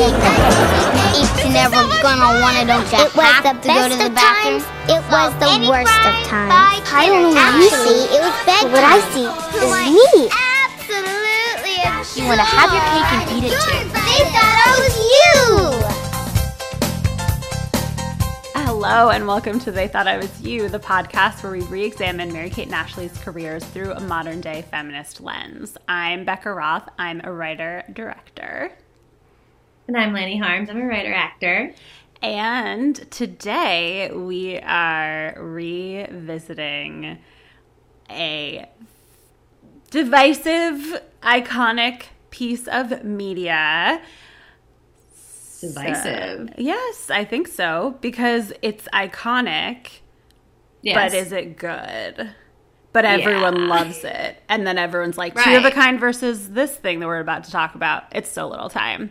If you're never gonna wanna, don't you It was have the to go best to the of bathroom? times. It was the any worst of times. I don't know what you Actually, see. it was bedtime. What I see is me. Absolutely. You wanna have your cake and eat it too. They thought I was you. Hello, and welcome to They Thought I Was You, the podcast where we re examine Mary Kate and Ashley's careers through a modern day feminist lens. I'm Becca Roth. I'm a writer director. And I'm Lanny Harms. I'm a writer actor. And today we are revisiting a divisive, iconic piece of media. Divisive. So- yes, I think so because it's iconic, yes. but is it good? But everyone Yeah. loves it. And then everyone's like, two of a kind versus this thing that we're about to talk about. It's so little time.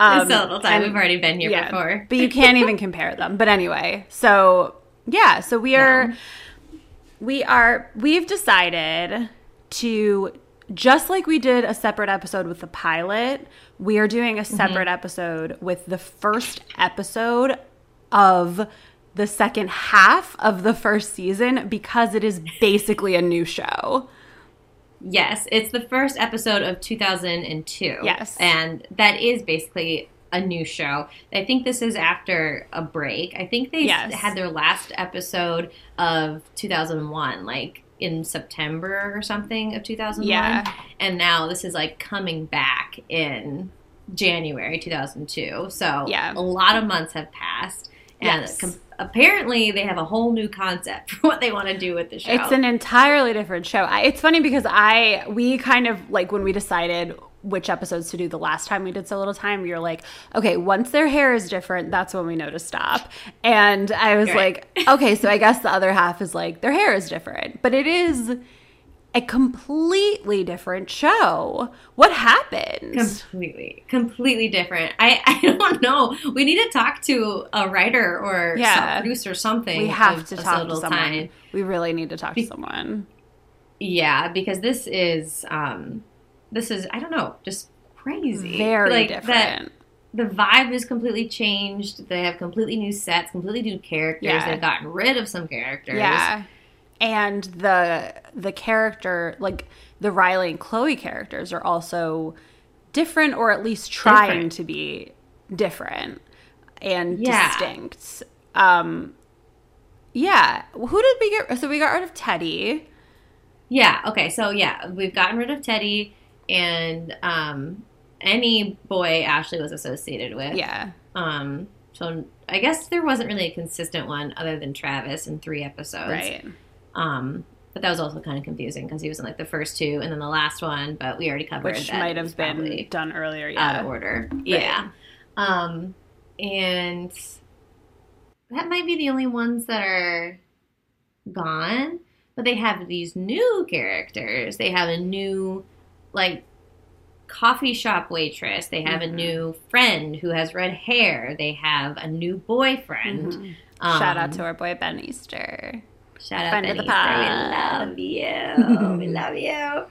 Um, It's so little time. and- We've already been here before. but you can't even compare them. But anyway, so yeah, so we are No. we are we've decided to just like we did a separate episode with the pilot, we are doing a Mm-hmm. separate episode with the first episode of the second half of the first season because it is basically a new show. Yes, it's the first episode of 2002. Yes. And that is basically a new show. I think this is after a break. I think they Yes. had their last episode of 2001, like in September or something of 2001. Yeah. And now this is like coming back in January 2002. So Yeah. a lot of months have passed. Yes. apparently they have a whole new concept for what they want to do with the show. It's an entirely different show. I, it's funny because I we kind of like when we decided which episodes to do the last time we did so little time, we were like, okay, once their hair is different, that's when we know to stop. And I was Right. like, okay, so I guess the other half is like their hair is different, but it is a completely different show. What happened? completely completely different i i don't know we need to talk to a writer or Yeah. some producer or something we have of to talk to someone. Time. We really need to talk to someone. yeah because this is um this is i don't know just crazy Very Like, different. that the vibe is completely changed they have completely new sets completely new characters Yeah. they've gotten rid of some characters Yeah. And the the character like the Riley and Chloe characters are also different or at least trying Different. to be different and Yeah. distinct. Um yeah. Who did we get so we got rid of Teddy. Yeah. Okay. So yeah, we've gotten rid of Teddy and um, any boy Ashley was associated with. Yeah. Um, so I guess there wasn't really a consistent one other than Travis in three episodes. Right. Um, but that was also kind of confusing because he was in like the first two and then the last one, but we already covered Which might have been done earlier, out yeah. of order. Yeah. Um, and that might be the only ones that are gone. But they have these new characters. They have a new, like, coffee shop waitress. They have Mhm. a new friend who has red hair. They have a new boyfriend. Mhm. Um, Shout out to our boy Ben Easter. Shout out Friend Ben of the pod. We love you. we love you.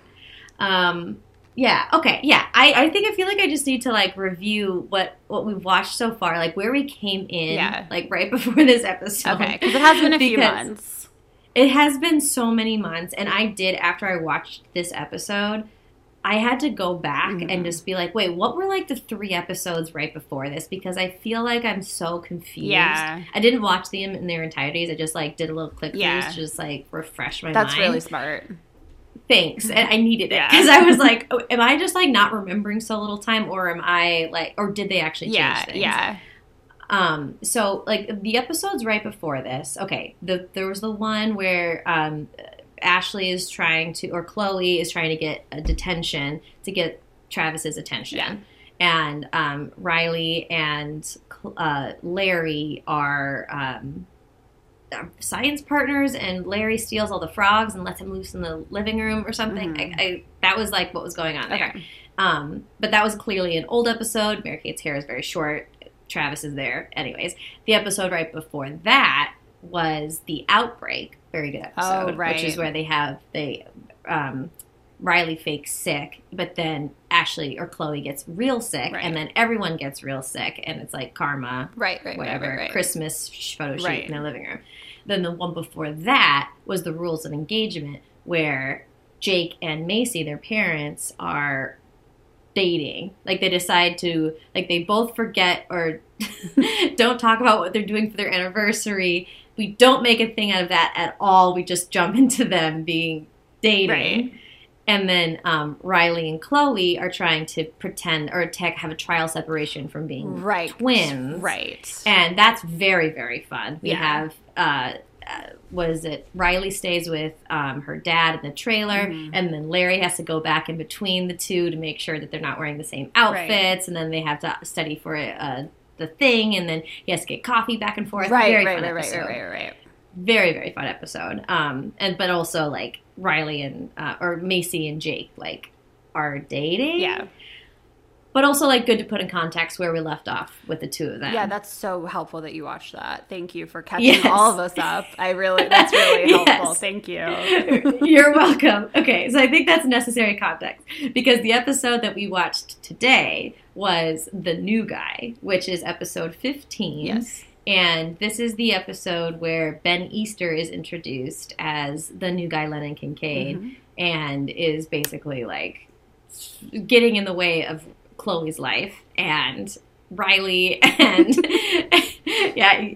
Um, yeah. Okay. Yeah. I, I think I feel like I just need to like review what what we've watched so far, like where we came in, Yeah. like right before this episode. Okay, because it has been a few months. It has been so many months, and I did after I watched this episode. I had to go back Mhm. and just be like, wait, what were like the three episodes right before this? Because I feel like I'm so confused. Yeah. I didn't watch them in their entires. I just like did a little click Yeah. throughs to just like refresh my That's mind. That's really smart. Thanks, and I needed it Yeah. because I was like, oh, am I just like not remembering so little time, or am I like, or did they actually change Yeah, things? yeah. Um, so like the episodes right before this, okay, the, there was the one where um, Ashley is trying to, or Chloe is trying to get a detention to get Travis's attention, Yeah. and um, Riley and uh, Larry are um, science partners, and Larry steals all the frogs and lets him loose in the living room or something. Mhm. I, I, that was like what was going on there. Okay. Um, but that was clearly an old episode. Mary Kate's hair is very short. Travis is there. Anyways, the episode right before that was the outbreak. Very good episode. Oh, right. Which is where they have they um, Riley fakes sick, but then Ashley or Chloe gets real sick, Right. and then everyone gets real sick, and it's like karma, Right, right, whatever, right, right. Christmas photo shoot in their living room. Then the one before that was the rules of engagement, where Jake and Macy, their parents, are dating. Like they decide to, like they both forget or don't talk about what they're doing for their anniversary. We don't make a thing out of that at all. We just jump into them being dating. Right. And then um, Riley and Chloe are trying to pretend or tech have a trial separation from being Right. twins. Right. And that's very, very fun. We Yeah. have, uh, uh, what is it? Riley stays with um, her dad in the trailer, Mhm. and then Larry has to go back in between the two to make sure that they're not wearing the same outfits, and then they have to study for uh, the thing, and then he has to get coffee back and forth. Right, very right, fun right, right, right, right, right. Very, very fun episode. Um, and but also like Riley and uh, or Macy and Jake like are dating. Yeah. But also like good to put in context where we left off with the two of them. Yeah, that's so helpful that you watched that. Thank you for catching Yes. all of us up. I really, that's really helpful. Yes. Thank you. You're welcome. Okay, so I think that's necessary context because the episode that we watched today was The New Guy, which is episode 15. Yes. And this is the episode where Ben Easter is introduced as the new guy, Lennon Kincaid, Mhm. and is basically like getting in the way of Chloe's life and Riley and yeah,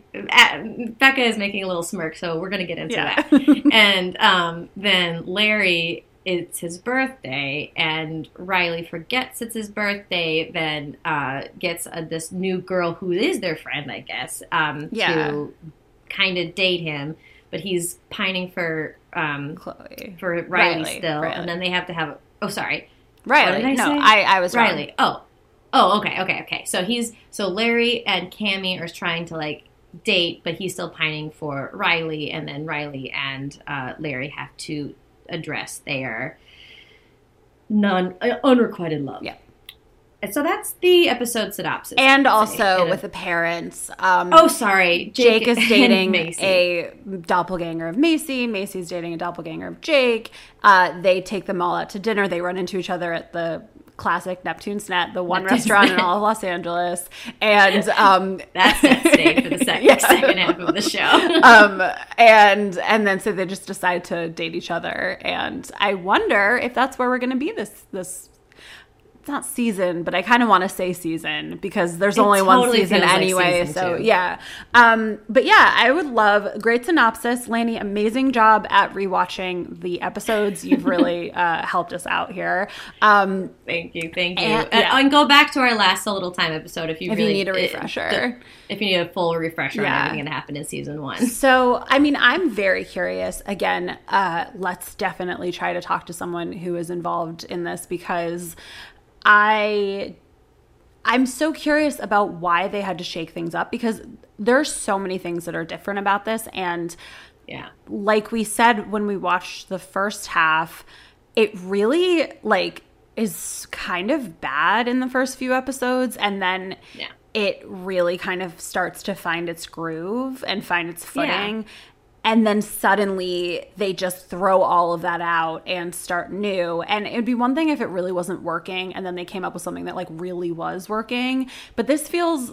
Becca is making a little smirk, so we're gonna get into Yeah. that. and um, then Larry, it's his birthday, and Riley forgets it's his birthday. Then uh, gets uh, this new girl who is their friend, I guess, um, Yeah. to kind of date him, but he's pining for um, Chloe. for Riley, Riley, still, Riley. and then they have to have. Oh, sorry, Riley. I no, say? I, I was wrong. Riley. Oh, oh, okay, okay, okay. So he's so Larry and Cammy are trying to like date, but he's still pining for Riley, and then Riley and uh, Larry have to address their non uh, unrequited love. Yeah. And so that's the episode synopsis. And also And- with the parents. Um, oh, sorry, Jake, is dating a doppelganger of Macy. Macy's dating a doppelganger of Jake. Uh, they take them all out to dinner. They run into each other at the classic Neptune's Net, the one Neptune's restaurant in all of Los Angeles. And um, That's that stage for the second, Yeah. second half of the show. um, and and then so they just decide to date each other. And I wonder if that's where we're going to be this this. It's not season, but I kind of want to say season because there's It only one season feels like anyway. season so two. yeah, um, but yeah, I would love great synopsis, Lanny. Amazing job at rewatching the episodes. You've really uh, helped us out here. Um, Thank you, thank you. And- yeah. and go back to our last So Little Time episode if you If you really need a uh, refresher. if you need a full refresher Yeah. on everything that happened in season one. So, I mean, I'm very curious. Again, uh, let's definitely try to talk to someone who is involved in this because I I'm so curious about why they had to shake things up because there's so many things that are different about this and Yeah. like we said when we watched the first half, it really like is kind of bad in the first few episodes and then Yeah. it really kind of starts to find its groove and find its Yeah. And then suddenly they just throw all of that out and start new. And it would be one thing if it really wasn't working and then they came up with something that like really was working. But this feels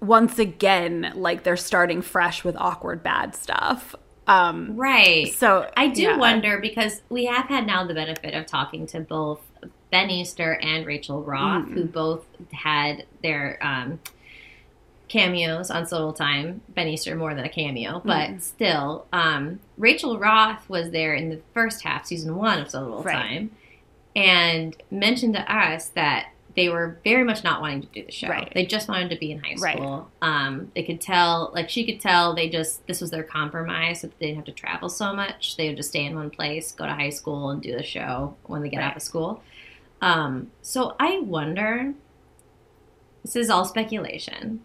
once again like they're starting fresh with awkward bad stuff. Um Right. so I do yeah. wonder because we have had now the benefit of talking to both Ben Easter and Rachel Roth, Mm. who both had their um, cameos on So Little Time. Ben Easter more than a cameo, but Mm. still, um, Rachel Roth was there in the first half, season one of So Little Right. Time, and mentioned to us that they were very much not wanting to do the show. Right. They just wanted to be in high Right. school. Um, they could tell, like she could tell, they just this was their compromise, so that they didn't have to travel so much. They would just stay in one place, go to high school, and do the show when they get out of school. Um, so I wonder. This is all speculation.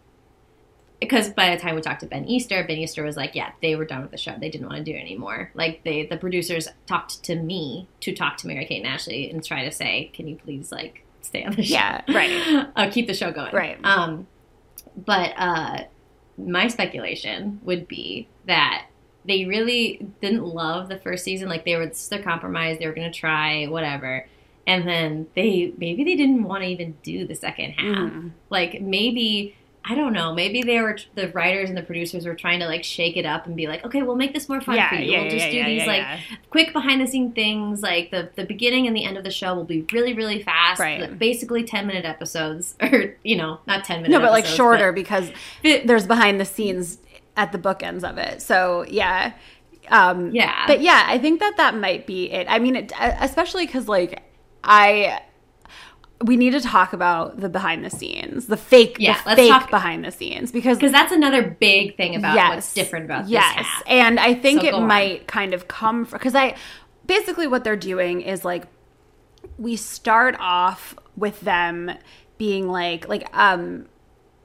Because by the time we talked to Ben Easter, Ben Easter was like, "Yeah, they were done with the show. They didn't want to do it anymore." Like they, the producers talked to me to talk to Mary Kate and Ashley and try to say, "Can you please like stay on the show?" Yeah, right. uh, keep the show going. Right. Um, but uh, my speculation would be that they really didn't love the first season. Like they were this is their compromise. They were gonna try whatever, and then they maybe they didn't want to even do the second half. Mhm. Like maybe. I don't know. Maybe they were the writers and the producers were trying to like shake it up and be like, okay, we'll make this more fun Yeah, for you. yeah, we'll just yeah, do these like quick behind the scene things like the the beginning and the end of the show will be really really fast Right. like, basically 10 minute episodes or you know not 10 minute No, but like episodes, shorter because but- there's behind the scenes at the bookends of it. So yeah, um, Yeah. But yeah, I think that that might be it. I mean, it, especially because like I. We need to talk about the behind the scenes, the fake, Yeah, the let's fake talk- behind the scenes, because because that's another big thing about what's different about yes. this half. and I think So it go on. might kind of come from because I basically what they're doing is like we start off with them being like like um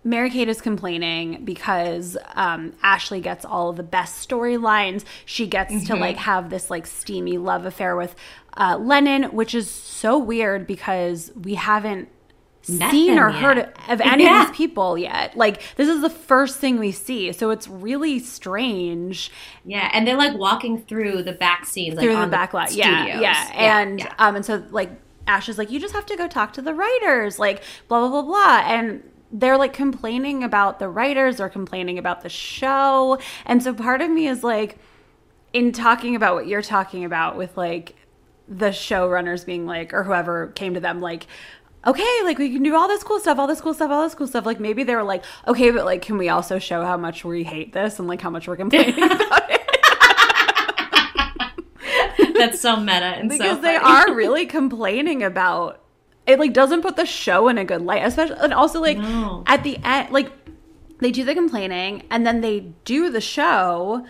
Mary Kate is complaining because um, Ashley gets all of the best storylines. She gets Mm-hmm. to like have this like steamy love affair with uh, Lennon, which is so weird because we haven't seen or heard of any Yeah. of these people yet. Like this is the first thing we see, so it's really strange yeah and they're like walking through the back scenes like through on the back lot. studios. Yeah, yeah, and yeah. um, and so like Ash is like, you just have to go talk to the writers, like blah blah blah blah, and they're like complaining about the writers or complaining about the show, and so part of me is like, in talking about what you're talking about with like the showrunners being like, or whoever came to them like. Okay, like we can do all this cool stuff, all this cool stuff, all this cool stuff. Like maybe they were like, okay, but like, can we also show how much we hate this and like how much we're complaining about it? that's so meta and because so they are really complaining about it like doesn't put the show in a good light especially and also like No. at the end like they do the complaining and then they do the show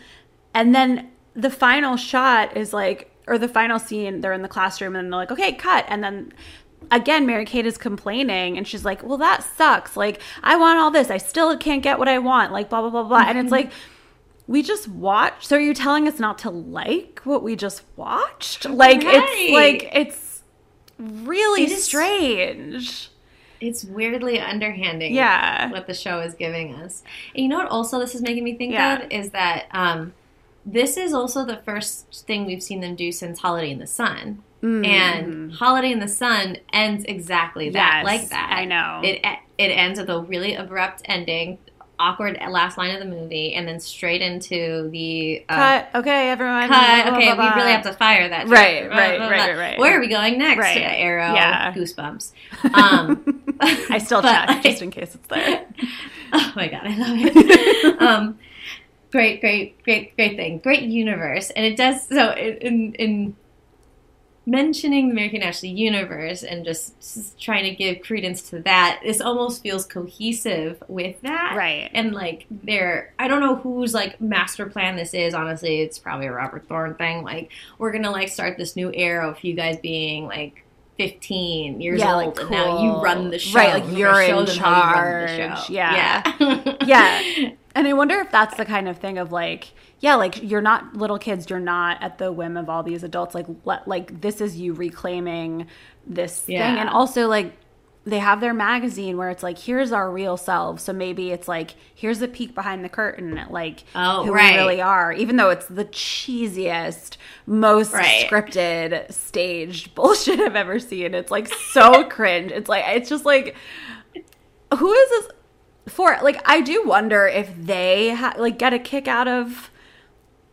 and then the final shot is like or the final scene they're in the classroom and they're like okay cut and then again mary kate is complaining and she's like well that sucks like i want all this i still can't get what i want like blah blah blah blah and it's mm-hmm. like we just watched. So are you telling us not to like what we just watched? Like Right. it's like it's really It is- strange. it's weirdly underhanding Yeah. what the show is giving us and you know what also this is making me think Yeah. of is that um this is also the first thing we've seen them do since holiday in the sun and holiday in the sun ends exactly that Mm. Yes, like that I know. it it ends with a really abrupt ending awkward last line of the movie and then straight into the uh, Cut. Okay, everyone. cut. blah, blah, Okay, blah, we really have to fire that. Right, right, Blah, blah, right, blah. right, right. Where are we going next? Right. Arrow. Yeah. Goosebumps. Um, I still check like- just in case it's there. Oh my god, I love it. um, great, great, great, great thing. Great universe, and it does so in in mentioning the American Ashley universe and just, trying to give credence to that. This almost feels cohesive with that, Right. And like, there, I don't know whose like master plan this is. Honestly, it's probably a Robert Thorne thing. Like, we're gonna like start this new era of you guys being like. 15 years Yeah, old like, and now you run the show. Right, like, you're in them how you run the charge. show. Yeah. yeah. Yeah. And I wonder if that's the kind of thing of like, yeah, like you're not little kids, you're not at the whim of all these adults. Like, like this is you reclaiming this thing, and also like they have their magazine where it's like, here's our real selves. So maybe it's like, here's a peek behind the curtain at like Oh, who right. we really are, even though it's the cheesiest, most Right. scripted, staged bullshit I've ever seen. It's like so cringe. It's like it's just like who is this for? Like, I do wonder if they ha- like get a kick out of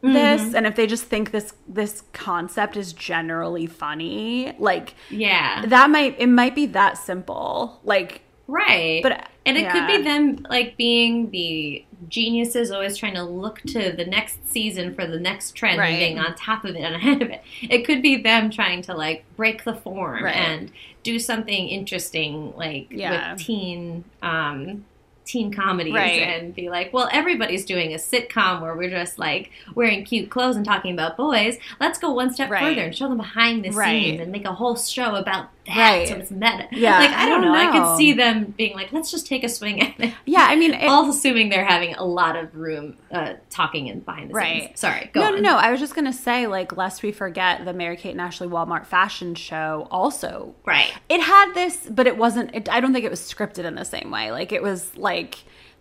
this, Mm-hmm. and if they just think this this concept is generally funny. Like Yeah. that might it might be that simple. Like, Right. But, and it yeah. could be them like being the geniuses always trying to look to the next season for the next trend Right. and being on top of it and ahead of it. It could be them trying to like break the form Right. and do something interesting like Yeah. with teen um teen comedies Right. and be like, well, everybody's doing a sitcom where we're just like wearing cute clothes and talking about boys. Let's go one step Right. further and show them behind the Right. scenes and make a whole show about that. Right. So it's meta. Yeah, Like, I I don't don't know. I know. could see them being like, let's just take a swing at it. yeah, I mean, it, All assuming they're having a lot of room uh, talking and behind the Right. scenes. Sorry, go no, on. no, no. I was just gonna say, like, lest we forget the Mary Kate and Ashley Walmart fashion show. Also, Right. it had this, but it wasn't. It, I don't think it was scripted in the same way. Like, it was like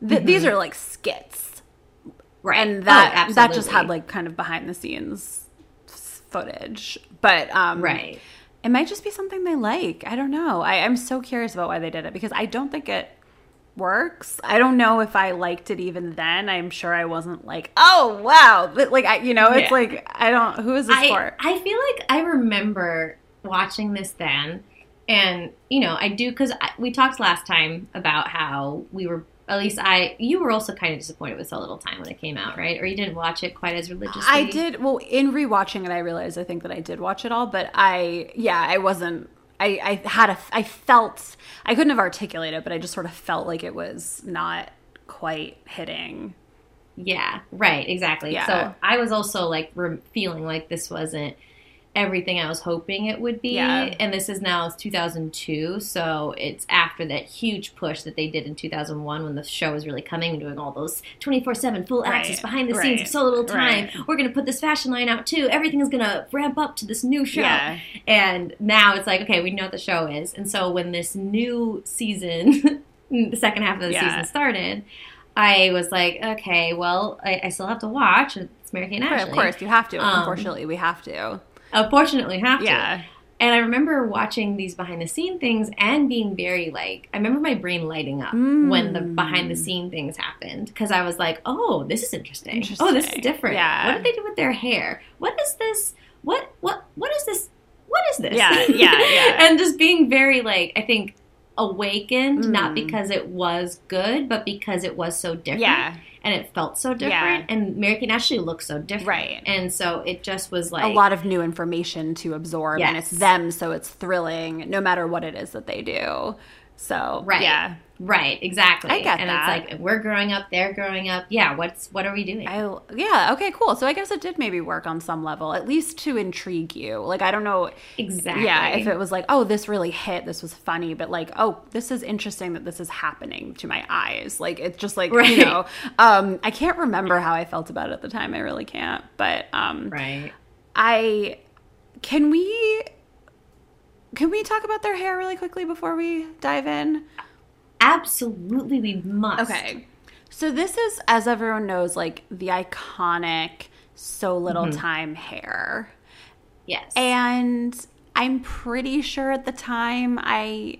th- these are like skits. Right. and that Oh, that just had like kind of behind the scenes footage. But um, Right. it might just be something they like. I don't know. I, I'm so curious about why they did it because I don't think it works. I don't know if I liked it even then. I'm sure I wasn't like, oh wow, But, like I, you know, it's Yeah. like I don't. Who is this I, for? I feel like I remember watching this then, and you know, I do because we talked last time about how we were. At least I, you were also kind of disappointed with so little time when it came out, right? Or you didn't watch it quite as religiously. I did well in rewatching it. I realized I think that I did watch it all, but I yeah, I wasn't. I I had a I felt I couldn't have articulated, it, but I just sort of felt like it was not quite hitting. Yeah, right, exactly. Yeah. So I was also like re- feeling like this wasn't everything I was hoping it would be. Yeah. And this is now 2002, so it's after that huge push that they did in 2001 when the show was really coming, and doing all those 24 7 full access behind the scenes right, of so little time. right. We're going to put this fashion line out too. Everything is going to ramp up to this new show. Yeah. And now it's like, okay, we know what the show is. And so when this new season, the second half of the Yeah. season started, I was like, okay, well, I, I still have to watch. It's Mary Kate and Right, Ashley. of course, you have to. Um, Unfortunately, we have to. Unfortunately, have to. Yeah. And I remember watching these behind the scene things and being very like, I remember my brain lighting up when the Mm. behind the scene things happened because I was like, oh, this is interesting. Oh, this is different. Yeah. What did they do with their hair? What is this? What what what is this? What is this? Yeah, yeah, yeah. and just being very like, I think awakened, not Mm. because it was good, but because it was so different. Yeah. And it felt so different. Yeah. And Mary Kate Ashley looked so different. Right. And so it just was like a lot of new information to absorb, and it's them, so it's thrilling, no matter what it is that they do. So, Right. yeah, Right, exactly. I get and that. it's like we're growing up, they're growing up. Yeah, what's what are we doing? I yeah, okay, cool. So I guess it did maybe work on some level, at least to intrigue you. Like I don't know, exactly. yeah, if it was like, oh, this really hit, this was funny, but like, oh, this is interesting that this is happening to my eyes. Like it's just like Right. you know, um, I can't remember how I felt about it at the time. I really can't, but um, right. I can we can we talk about their hair really quickly before we dive in? Absolutely, we must. Okay. So this is, as everyone knows, like the iconic so little mm-hmm. time hair. Yes. And I'm pretty sure at the time I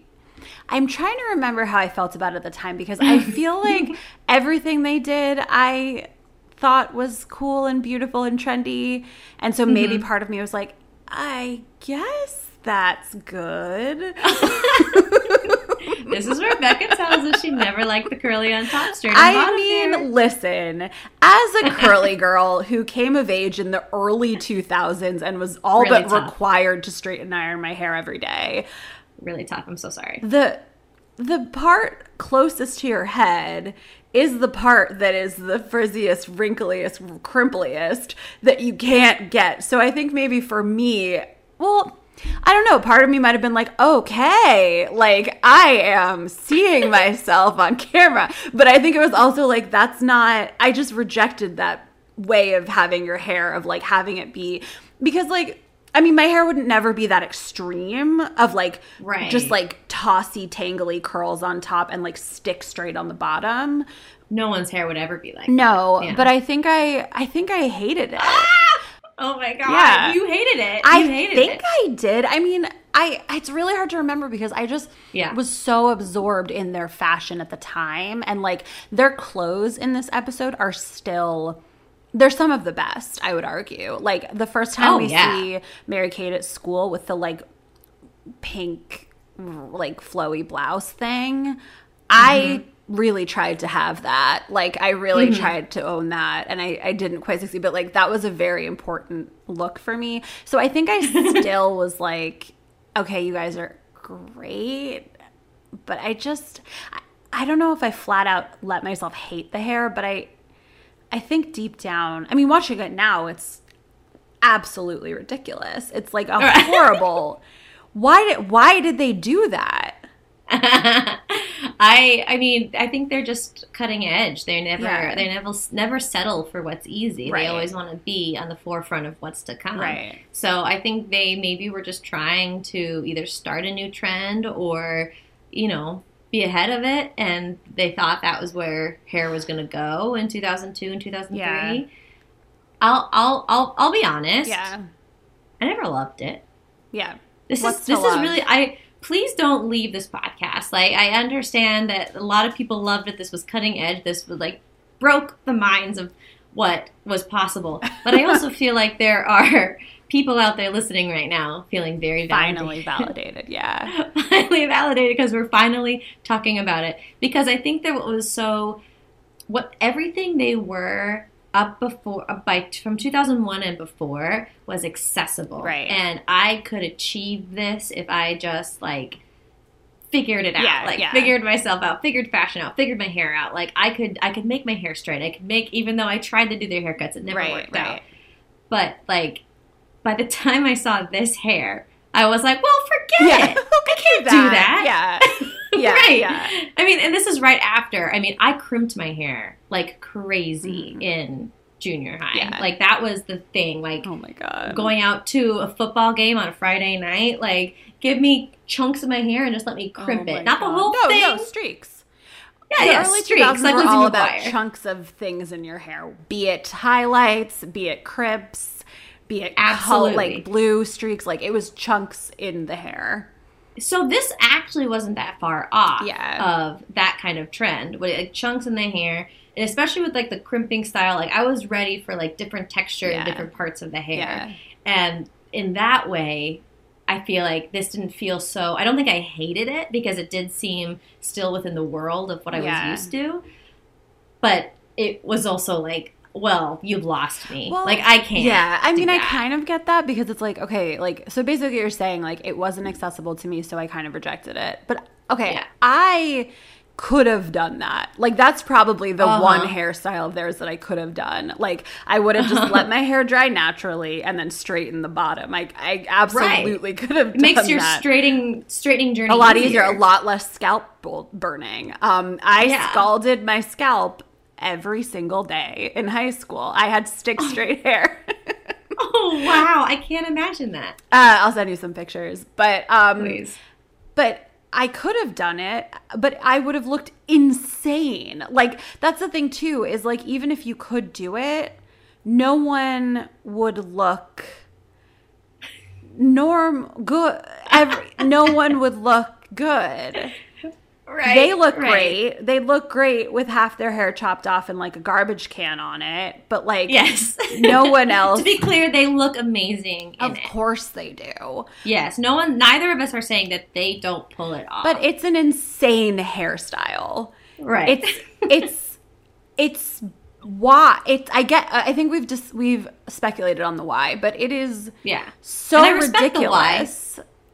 I'm trying to remember how I felt about it at the time because I feel like everything they did I thought was cool and beautiful and trendy. And so maybe mm-hmm. part of me was like, I guess that's good. this is where Becca tells us she never liked the curly on top straight. I mean, hair. listen, as a curly girl who came of age in the early 2000s and was all Really but tough. required to straighten and iron my hair every day, really tough. I'm so sorry. the the part closest to your head is the part that is the frizziest, wrinkliest, crimpliest that you can't get. So I think maybe for me, well, I don't know. Part of me might have been like, okay, like I am seeing myself on camera. But I think it was also like, that's not, I just rejected that way of having your hair, of like having it be, because like, I mean, my hair would never be that extreme of like Right. just like tossy, tangly curls on top and like stick straight on the bottom. No one's hair would ever be like. No, Yeah. but I think I I think I hated it. Ah! Oh my god. Yeah. You hated it. I you hated think it. I did. I mean, I it's really hard to remember because I just Yeah. was so absorbed in their fashion at the time and like their clothes in this episode are still they're some of the best, I would argue. Like the first time Oh, we yeah. see Mary Kate at school with the like pink like flowy blouse thing, I Mm-hmm. Really tried to have that. Like I really mm-hmm. tried to own that and I, I didn't quite succeed, but like that was a very important look for me. So I think I still was like, okay, you guys are great. But I just I, I don't know if I flat out let myself hate the hair, but I I think deep down, I mean watching it now, it's absolutely ridiculous. It's like a horrible why did why did they do that? I I mean I think they're just cutting edge. They never Yeah. they never never settle for what's easy. Right. They always want to be on the forefront of what's to come. Right. So I think they maybe were just trying to either start a new trend or you know be ahead of it, and they thought that was where hair was going to go in 2002 and 2003. Yeah. I'll, I'll, I'll, I'll be honest. Yeah. I never loved it. Yeah. This What's is this is really I please don't leave this podcast. Like I understand that a lot of people loved it. This was cutting edge. This was like broke the minds of what was possible. But I also feel like there are people out there listening right now feeling very validated. Finally validated. Yeah. finally validated because we're finally talking about it. Because I think that what was so what everything they were up before up by from 2001 and before was accessible Right. and i could achieve this if i just like figured it out Yeah, like yeah. figured myself out figured fashion out figured my hair out like i could i could make my hair straight i could make even though i tried to do their haircuts it never right. worked Right. out but like by the time i saw this hair i was like well forget Yeah. it i can't do that Yeah. Yeah. right. Yeah. I mean, and this is right after. I mean, I crimped my hair like crazy Mhm. in junior high. Yeah. Like that was the thing. Like Oh my god. going out to a football game on a Friday night. Like give me chunks of my hair and just let me crimp Oh it. Not the whole no, thing. No, streaks. yeah, the yeah, early streaks 2000s like were all about McGuire. chunks of things in your hair, be it highlights, be it crimps, be it Absolutely. like blue streaks. Like it was chunks in the hair. So this actually wasn't that far off Yeah. of that kind of trend with like chunks in the hair. And especially with like the crimping style, like I was ready for like different texture Yeah. and different parts of the hair. Yeah. And in that way, I feel like this didn't feel so. I don't think I hated it because it did seem still within the world of what I Yeah. was used to. But it was also like, well, you've lost me. Well, like I can't. Yeah, I mean, I kind of get that because it's like, okay, like, so basically you're saying, like, it wasn't accessible to me, so I kind of rejected it. But, okay, Yeah. I could have done that. Like, that's probably the Uh-huh. one hairstyle of theirs that I could have done. Like, I would have just let my hair dry naturally and then straighten the bottom. Like, I absolutely could have It makes your that. straightening straightening journey a lot easier, a lot less scalp burning. Um, I Yeah. scalded my scalp every single day in high school. I had stick straight hair. Oh wow, I can't imagine that. Uh, I'll send you some pictures, but um, Please. but I could have done it, but I would have looked insane. Like that's the thing too is like even if you could do it, no one would look norm good. Every no one would look good. Right. They look right. great. They look great with half their hair chopped off and like a garbage can on it, but like Yes. no one else. to be clear, they look amazing in of it. course they do. Yes. No one. Neither of us are saying that they don't pull it off. But it's an insane hairstyle. right. It's it's it's why it's I get I think we've just we've speculated on the why, but it is yeah. so And I respect the why. ridiculous.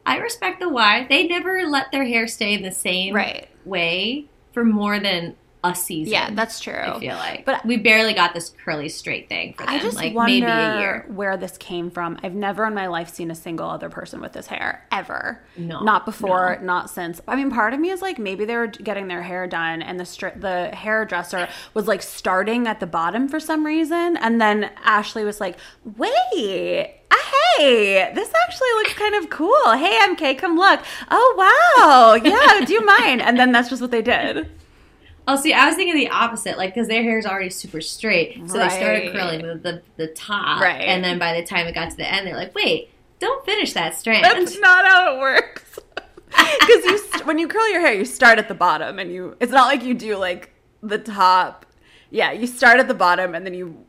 I respect the why. They never let their hair stay in the same Right. way for more than a season. Yeah, that's true. I feel like. But- we barely got this curly straight thing for them. I just like wonder maybe a year. where this came from. I've never in my life seen a single other person with this hair ever. No, not before, no. not since. I mean, part of me is like maybe they were getting their hair done, and the stri- the hairdresser was like starting at the bottom for some reason, and then Ashley was like, "Wait." ah, Hey, this actually looks kind of cool. Hey, MK, come look. Oh, wow. Yeah, do you mind? And then that's just what they did. Oh, see, I was thinking the opposite, like because their hair is already super straight, so they started curling the, the the top, Right. And then by the time it got to the end, they're like, "Wait, don't finish that strand." That's not how it works. Because you, st- when you curl your hair, you start at the bottom, and you. It's not like you do like the top. Yeah, you start at the bottom, and then you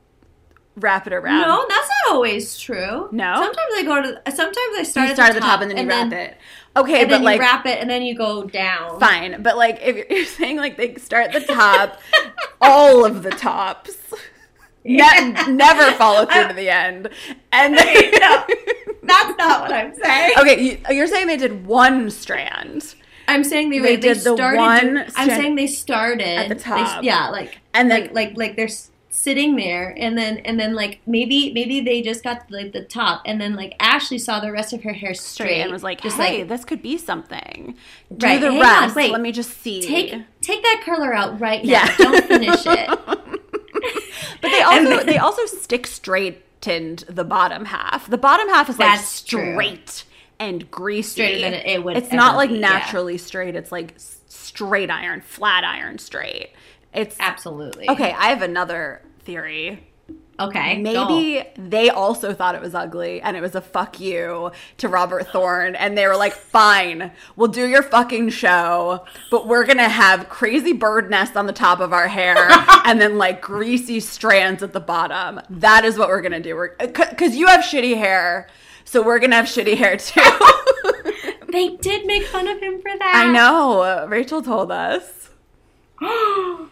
wrap it around. no, that's not always true. No? sometimes I go to. Sometimes I start, you at, start the at the top, and then you wrap it. Okay, and but then like you wrap it, and then you go down. fine, but like if you're, you're saying like they start at the top, all of the tops. Ne- never follow through to the end, and then no. That's not what I'm saying. okay, you, you're saying they did one strand, I'm saying they, They they, did the started. one I'm saying they started At the they- top. yeah, like And then- like like like they're s- sitting there, and then and then like maybe maybe they just got like the top, and then like Ashley saw the rest of her hair straight, straight and was like, just "Hey, like this could be something." Do Right, the rest. wait. Let me just see. take take that curler out right now. Yeah. Don't finish it. But they also then- they also stick straightened the bottom half. The bottom half is like That's true. straight and greasy. Straighter than it- would It's not like be, yeah. naturally straight. It's like straight iron, flat iron straight. It's Absolutely. okay. I have another theory. Okay. Maybe they also thought it was ugly and it was a fuck you to Robert Thorne. And they were like, fine, we'll do your fucking show, but we're going to have crazy bird nests on the top of our hair and then like greasy strands at the bottom. That is what we're going to do. Because uh, you have shitty hair. So we're going to have shitty hair too. They did make fun of him for that. I know. Rachel told us.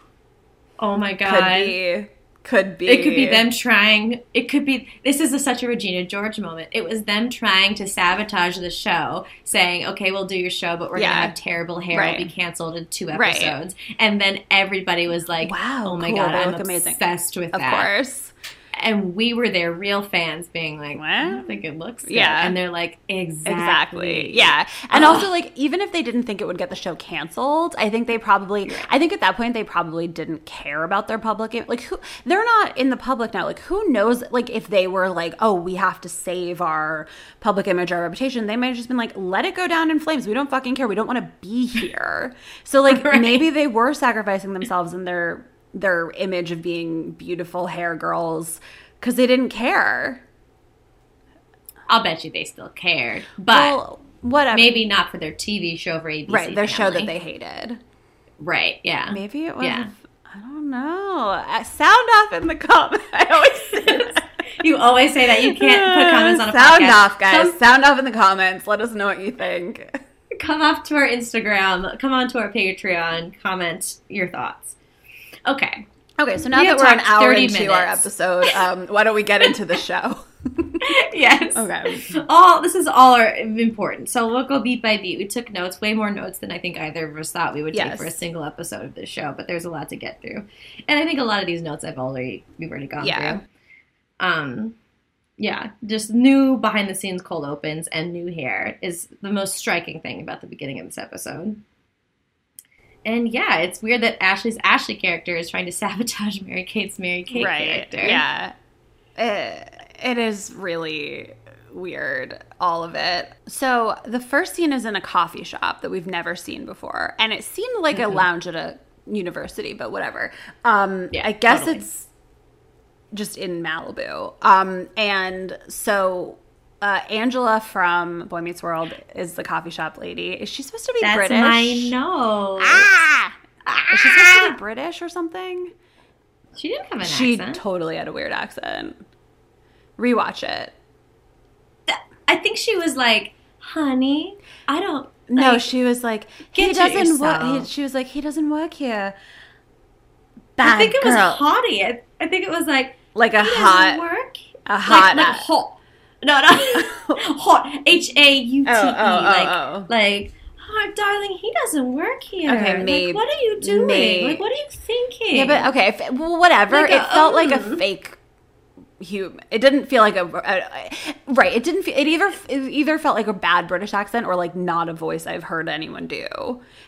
Oh my god. Could be. Could be. It could be them trying. It could be. This is a, such a Regina George moment. It was them trying to sabotage the show, saying, "Okay, we'll do your show, but we're Yeah. gonna have terrible hair. Right. It'll be canceled in two Right. episodes." And then everybody was like, Wow, oh my cool, god, I'm look amazing." obsessed with Of that." course. And we were their real fans, being like, What? "I don't think it looks good." Yeah. And they're like, "Exactly, Exactly. Yeah. And Ugh. also like even if they didn't think it would get the show canceled, I think they probably I think at that point they probably didn't care about their public like who they're not in the public now. Like who knows like if they were like, "Oh, we have to save our public image, our reputation." They might have just been like, "Let it go down in flames. We don't fucking care. We don't want to be here." So like Right. maybe they were sacrificing themselves and their their image of being beautiful hair girls cuz they didn't care. I'll bet you they still cared, but well, whatever. maybe not for their TV show for ABC. right, their show that they hated. right, yeah, Maybe it was. Yeah. I don't know. Uh, Sound off in the comments. I always say that. You always say that you can't put comments on a Sound podcast. off, guys. Come, Sound off in the comments. Let us know what you think. come off to our Instagram. Come on to our Patreon. Comment your thoughts. Okay. Okay, so now that we're an hour 30 into our minutes. episode, um, why don't we get into the show? yes. Okay. All this is all our, important. So we'll go beat by beat. We took notes, way more notes than I think either of us thought we would take for a single episode of this show. But there's a lot to get through, and I think a lot of these notes I've already we've already gone Yeah. through. Um, yeah, just new behind the scenes cold opens and new hair is the most striking thing about the beginning of this episode. And yeah, it's weird that Ashley's Ashley character is trying to sabotage Mary Kate's Mary Kate right. character. Yeah. Uh, it is really weird, all of it. So the first scene is in a coffee shop that we've never seen before. And it seemed like a lounge at a university, but whatever. Um, Yeah, I guess totally. it's just in Malibu. Um, and so uh, Angela from Boy Meets World is the coffee shop lady. Is she supposed to be That's British? my nose. Ah! Is she supposed to be British or something? She didn't have an She accent. She totally had a weird accent. Rewatch it. I think she was like, "Honey, I don't." No, like- she was like, he doesn't work. she was like, he doesn't work here. I Bad think it girl. was haughty. I, I think it was like like a he hot, work. a hot. like, like hot. No, no, hot. H a u t e. Oh, oh, oh, Like, oh. like, oh, darling, he doesn't work here. Okay, Like, maybe- what are you doing? Like, what are you thinking? yeah, but okay, if, well, whatever. Like it a, felt like a um. fake. Human. It didn't feel like a, a- right. It didn't. Feel, it either it either felt like a bad British accent or like not a voice I've heard anyone do,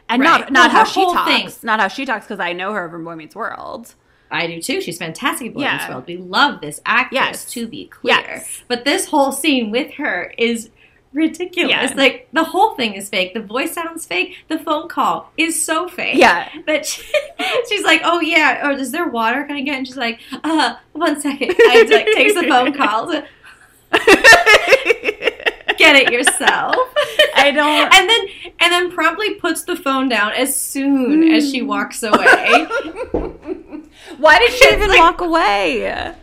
and Right. not not Well, how she talks. thing- Not how she talks because I know her from Boy Meets World. I do too. She's fantastic Yeah. World. We love this actress, Yes. to be clear. Yes. But this whole scene with her is ridiculous. Yeah. Like the whole thing is fake. The voice sounds fake. The phone call is so fake. Yeah. But she, she's like, "Oh yeah," or "Is there water? Can I get?" And she's like, "Uh, one second. I like takes the phone call. Get it yourself. I don't. and then and then promptly puts the phone down as soon as she walks away. Why did she even like- walk away?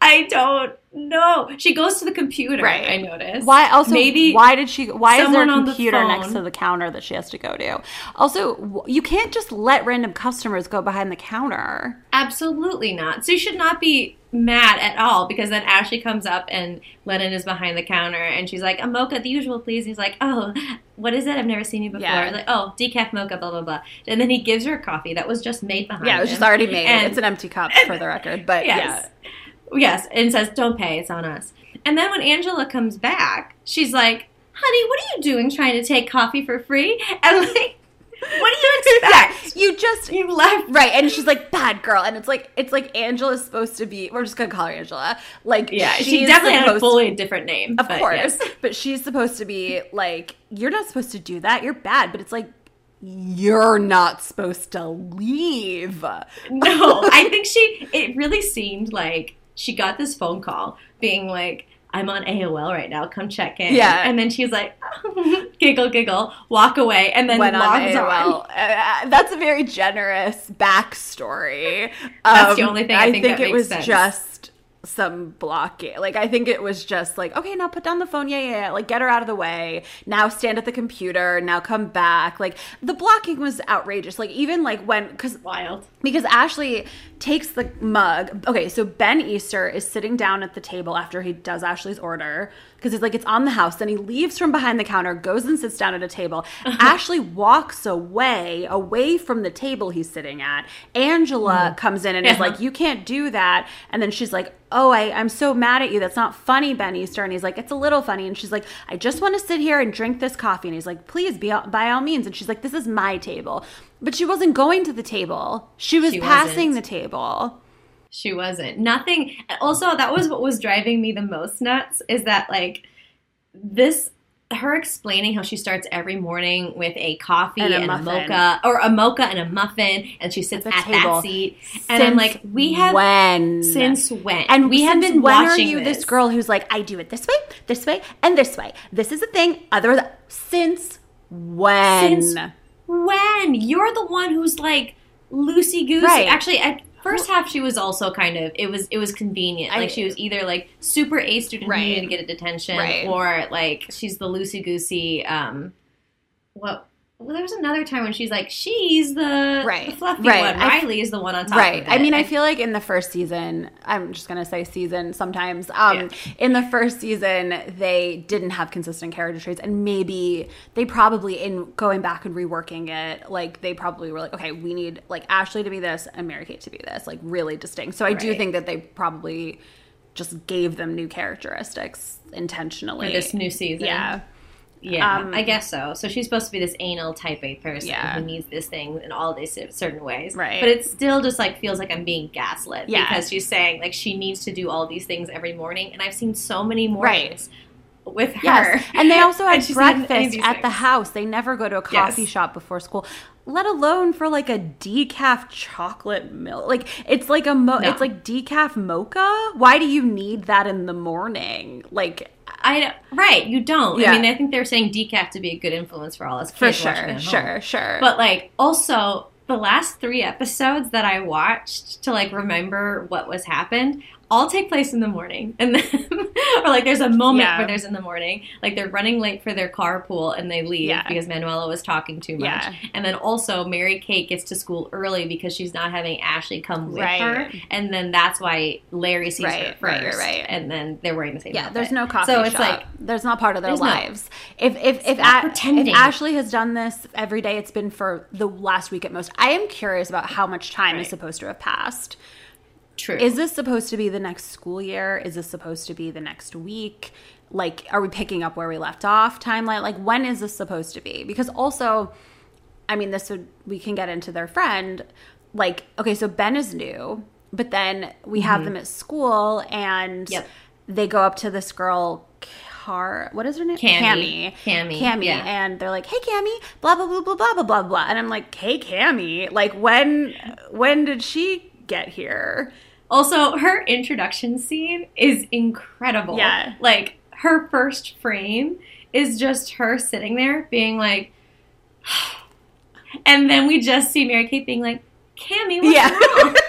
I don't know. She goes to the computer. Right. I noticed. Why also? maybe why did she? Why is there a on the computer next to the counter that she has to go to? Also, you can't just let random customers go behind the counter. Absolutely not. So you should not be mad at all because then Ashley comes up and Lennon is behind the counter and she's like, a mocha, the usual, please. He's like, oh, what is it? I've never seen you before. Yeah. Like, oh, decaf mocha, blah, blah, blah. And then he gives her a coffee that was just made behind Yeah, it was him. just already made. And- it's an empty cup for the record, but Yes. Yes, and says, don't pay, it's on us. And then when Angela comes back, she's like, honey, what are you doing trying to take coffee for free? And like, what do you yeah. expect? You just You left. right, and she's like bad girl, and it's like it's like Angela's supposed to be. We're just gonna call her Angela. Like Yeah, she definitely had a fully different name. of course, but she's supposed to be like you're not supposed to do that. You're bad, but it's like you're not supposed to leave. No, I think she. It really seemed like she got this phone call being like, "I'm on AOL right now. Come check in." Yeah. and then she's like, giggle, giggle, walk away, and then went on AOL. Uh, that's a very generous backstory. That's the Um, only thing I think it was sense. just some blocking. Like I think it was just like, okay, now put down the phone. Yeah, yeah, yeah. Like get her out of the way. Now stand at the computer. Now come back. Like the blocking was outrageous. Like even like when because Wild. Because Ashley takes the mug. Okay, so Ben Easton is sitting down at the table after he does Ashley's order because it's like, it's on the house. Then he leaves from behind the counter, goes and sits down at a table. Ashley walks away, away from the table he's sitting at. Angela comes in and is Mm-hmm. Like, you can't do that. And then she's like, oh, I, I'm so mad at you. That's not funny, Ben Easton. And he's like, it's a little funny. And she's like, I just want to sit here and drink this coffee. And he's like, please, be by all means. And she's like, this is my table. But she wasn't going to the table. She was She passing wasn't. the table. She wasn't. Nothing. Also, that was what was driving me the most nuts is that, like, this, her explaining how she starts every morning with a coffee And and a a, mocha, or a mocha and a muffin, and she sits At at table. that seat. And I'm like, we have. when Since when? and we have been when watching are you this. this girl who's like I do it this way, this way, and this way. This is a thing. Other since when? Since when you're the one who's like loosey goosey. Right. Actually, at first half she was also kind of it was it was convenient. I- like she was either like super A student who Right. needed to get a detention, Right. or like she's the loosey goosey. Um, what? Well, there was another time when she's like, she's the, Right. the fluffy Right. one. I- Riley is the one on top. Right. I mean, I feel like in the first season, I'm just going to say season sometimes. Um, In the first season, they didn't have consistent character traits. And maybe they probably, in going back and reworking it, like they probably were like, okay, we need like Ashley to be this and Mary Kate to be this, like really distinct. So I do think that they probably just gave them new characteristics intentionally. for this new season. Yeah. Yeah, Um, I guess so. So she's supposed to be this anal type A person Yeah. who needs this thing in all these certain ways. Right. But it still just like feels like I'm being gaslit Yeah. because she's saying like she needs to do all these things every morning, and I've seen so many Right. mornings with her. Yes. And they also And have she's not in any of breakfast at the house. They never go to a coffee Yes. shop before school, let alone for like a decaf chocolate milk. Like it's like a mo- No. it's like decaf mocha. Why do you need that in the morning? Like I right, you don't. Yeah. I mean, I think they're saying decaf to be a good influence for all us for sure, sure, sure. But like also the last three episodes that I watched to like remember what was happened all take place in the morning. And then or like there's a moment Yeah. where there's in the morning, like they're running late for their carpool and they leave Yeah. because Manuelo was talking too much. Yeah. And then also Mary Kate gets to school early because she's not having Ashley come with Right. her. And then that's why Larry sees her Right, first. right, right, right. And then they're wearing the same yeah, outfit. there's no coffee So it's shop. like there's not part of their There's no- lives. If if if, Stop A- pretending. if Ashley has done this every day, it's been for the last week at most. I am curious about how much time is supposed to have passed. True. Is this supposed to be the next school year? Is this supposed to be the next week? Like, are we picking up where we left off timeline? Like, when is this supposed to be? Because also, I mean, this would, we can get into their friend. Like, okay, so Ben is new, but then we have them at school and Mm-hmm. Yep. they go up to this girl, Car, what is her name? Cammy. Cammy. Cammy, Cammy. yeah. And they're like, hey, Cammy, blah, blah, blah, blah, blah, blah, blah, blah. And I'm like, hey, Cammy, like, when, when did she get here? Also, her introduction scene is incredible. Yeah. Like, her first frame is just her sitting there being like, and then we just see Mary Kate being like, Cammy, what's Yeah. wrong?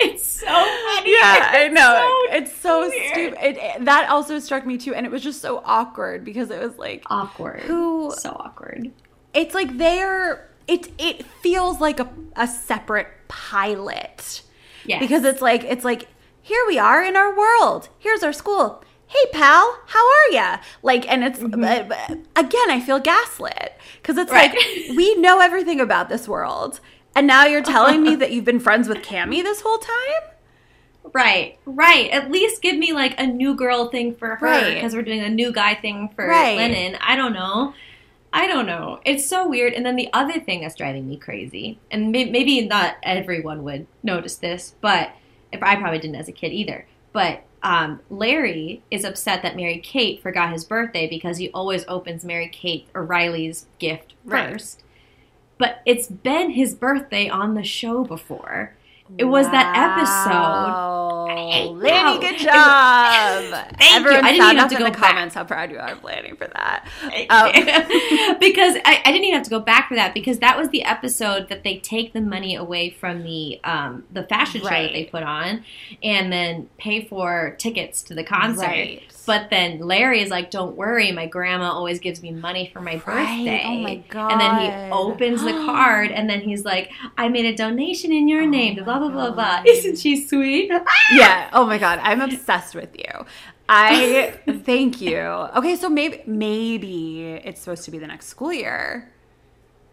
it's so funny. Yeah, I know. so it's so weird. stupid. It, it- that also struck me too, and it was just so awkward because it was like awkward. Who- So awkward. it's like they're it it feels like a, a separate pilot Yeah. because it's like it's like here we are in our world. Here's our school. Hey pal, how are ya? Like, and it's uh, again, I feel gaslit because it's Right. like we know everything about this world, and now you're telling me that you've been friends with Cammy this whole time. Right, right. At least give me like a new girl thing for her Right. because we're doing a new guy thing for Right. Lennon. I don't know. I don't know. It's so weird. And then the other thing that's driving me crazy, and may- maybe not everyone would notice this, but if I probably didn't as a kid either. But um, Larry is upset that Mary Kate forgot his birthday because he always opens Mary Kate or Riley's gift Right. first. But it's been his birthday on the show before. It was that episode. Lanny, good job. Thank you. I didn't even have to in go the back. comments how proud you are of Lanny for that. Um, because I, I didn't even have to go back for that because that was the episode that they take the money away from the um, the fashion show that they put on and then pay for tickets to the concert. Right. But then Larry is like, "Don't worry, my grandma always gives me money for my Right. birthday." Oh my god! And then he opens the card, and then he's like, "I made a donation in your Oh name." Blah blah blah blah. Isn't she sweet? yeah. Oh my god, I'm obsessed with you. I thank you. Okay, so maybe maybe it's supposed to be the next school year.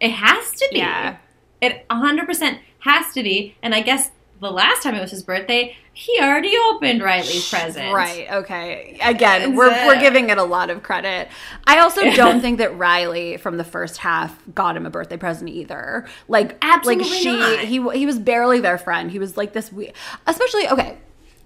It has to be. Yeah. It 100% has to be. And I guess the last time it was his birthday, he already opened Riley's present. Right. Okay. Again, we're we're giving it a lot of credit. I also don't think that Riley from the first half got him a birthday present either. Like Absolutely like she not. he he was barely their friend. He was like this we especially okay.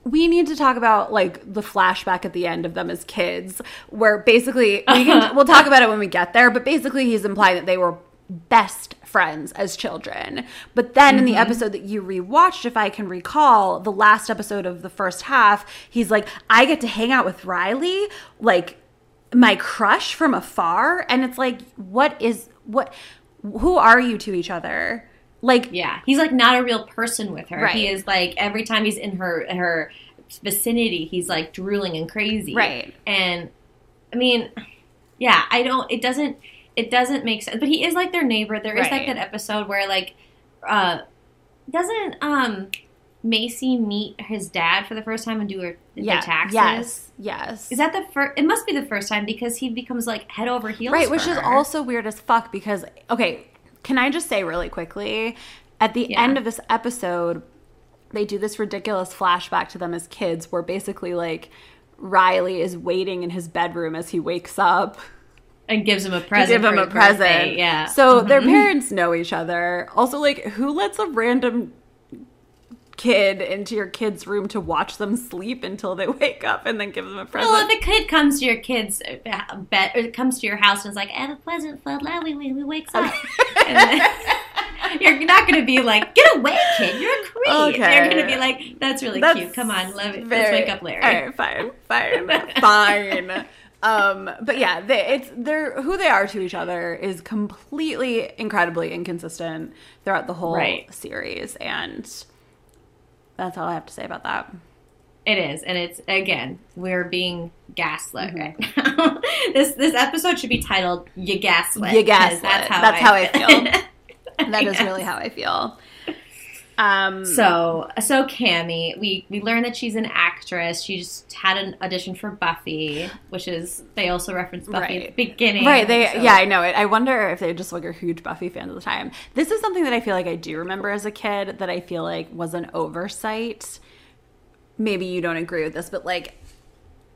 We need to talk about like the flashback at the end of them as kids, where basically we can we'll talk about it when we get there. But basically, he's implying that they were best friends as children. But then in the mm-hmm. episode that you rewatched, if I can recall, the last episode of the first half, he's like, I get to hang out with Riley, like my crush from afar. And it's like, what is, what, who are you to each other? Like, Yeah. He's like not a real person with her. Right. He is like every time he's in her her vicinity, he's like drooling and crazy. Right. And I mean, yeah, I don't it doesn't it doesn't make sense. But he is like their neighbor. There is like that episode where like uh doesn't um Macy meet his dad for the first time and do her yeah, taxes? yes, yes. Is that the first? It must be the first time because he becomes like head over heels. Right, which is also weird as fuck because okay, can I just say really quickly at the Yeah. end of this episode they do this ridiculous flashback to them as kids where basically like Riley is waiting in his bedroom as he wakes up and gives him a to present. give him a his birthday, present. Yeah. So their Mhm. parents know each other. Also like who lets a random kid into your kid's room to watch them sleep until they wake up and then give them a present? Well, if a kid comes to your kid's uh, bed, or comes to your house and is like, "I have a present for Larry when he wakes up," then, you're not going to be like, "Get away, kid! You're a creep." Okay. You're going to be like, "That's really That's cute. Come on, love it. Let's wake up, Larry." All right, fine, fine, fine. Um, but yeah, they, it's they're who they are to each other is completely incredibly inconsistent throughout the whole Right. series, and that's all I have to say about that. It is, and it's again, we're being gaslit Mm-hmm. right now. this this episode should be titled "You Gaslit." You gaslit. That's how That's I, how I feel. That is really how I feel. Um, So, so Cammy, we we learned that she's an actress. She just had an audition for Buffy, which is they also reference Buffy at the Right. beginning. Right, they so- yeah, I know it. I wonder if they just like are huge Buffy fans at the time. This is something that I feel like I do remember as a kid that I feel like was an oversight. Maybe you don't agree with this, but like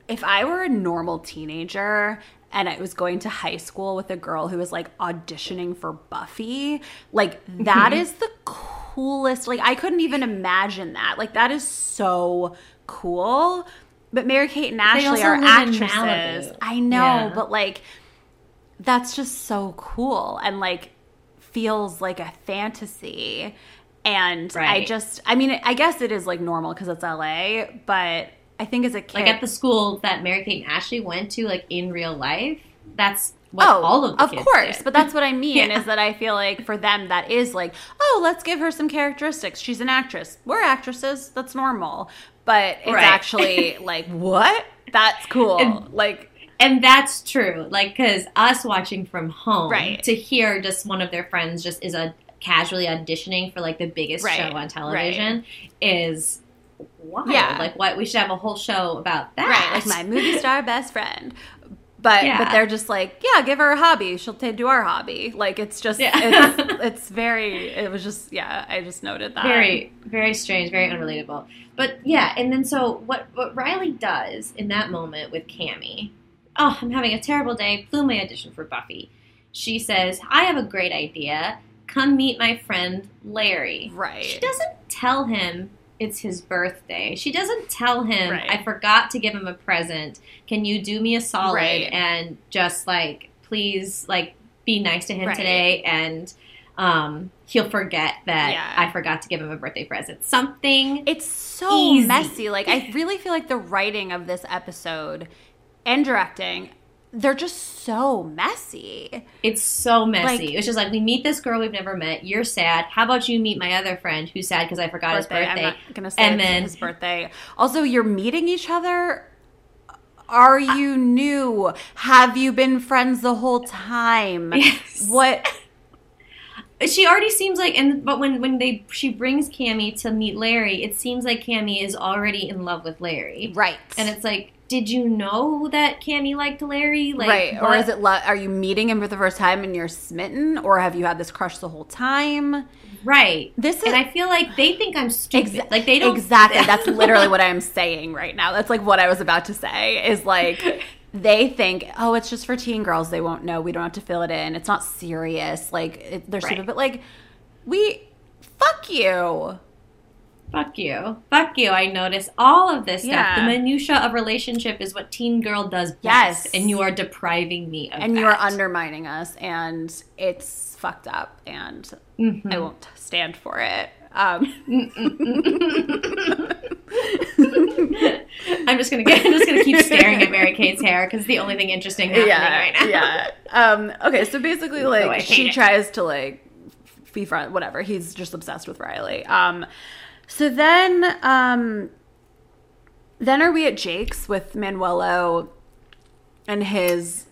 if I were a normal teenager and I was going to high school with a girl who was like auditioning for Buffy, like that is the coolest. Like I couldn't even imagine that. Like that is so cool. But Mary Kate and Ashley are actresses. I know, Yeah. but like that's just so cool and like feels like a fantasy. And I just, I mean, I guess it is like normal because it's LA, but I think as a kid, like at the school that Mary Kate and Ashley went to, like in real life. That's oh, all of of course, did. but that's what I mean Yeah. is that I feel like for them that is like, oh, let's give her some characteristics. She's an actress. We're actresses. That's normal. But it's Right. actually like, what? That's cool. And- like, And that's true. Like, because us watching from home, Right. to hear just one of their friends just is a casually auditioning for like the biggest Right, show on television is wild. Yeah. Like, what we should have a whole show about that. right, like my movie star best friend. But Yeah. but they're just like, yeah, give her a hobby. She'll ta do our hobby. Like it's just Yeah. it's it's very it was just yeah, I just noted that. very very strange very unrelatable but yeah and then so what what riley does in that moment with Cammy, oh i'm having a terrible day blew my audition for buffy she says, I have a great idea. Come meet my friend Larry. Right. She doesn't tell him it's his birthday. She doesn't tell him, Right. I forgot to give him a present. Can you do me a solid Right. and just like, please, like, be nice to him Right. today and um, he'll forget that Yeah. I forgot to give him a birthday present. Something. It's so Easy. messy. Like I really feel like the writing of this episode and directing, they're just so messy. It's so messy. Like- it's just like we meet this girl we've never met. You're sad. How about you meet my other friend who's sad because I forgot his birthday? I'm not gonna say And then- his birthday. Also, you're meeting each other. Are you new? Have you been friends the whole time? Yes. What? She already seems like, and but when when they she brings Cammy to meet Larry, it seems like Cammy is already in love with Larry, Right. and it's like, did you know that Cammy liked Larry? Like, right. Or is it? Lo- are you meeting him for the first time and you're smitten, or have you had this crush the whole time? right? This is And I feel like they think I'm stupid. Exa- like they don't exactly. That's literally what I'm saying right now. That's like what I was about to say. Is like they think, oh, it's just for teen girls. They won't know. We don't have to fill it in. It's not serious. Like it, they're Right. stupid. But like we, fuck you. Fuck you. Fuck you. I notice all of this Yeah. stuff. The minutia of relationship is what teen girl does best. Yes. And you are depriving me of And that. you are undermining us, and it's fucked up. And Mhm. I won't stand for it. Um, I'm just gonna get. I'm just gonna keep staring at Mary Kate's hair because the only thing interesting happening right now. yeah. Um, okay, so basically, like she it. tries to like be friend, whatever. He's just obsessed with Riley. Um, so then, um, then are we at Jake's with Manuelo and his?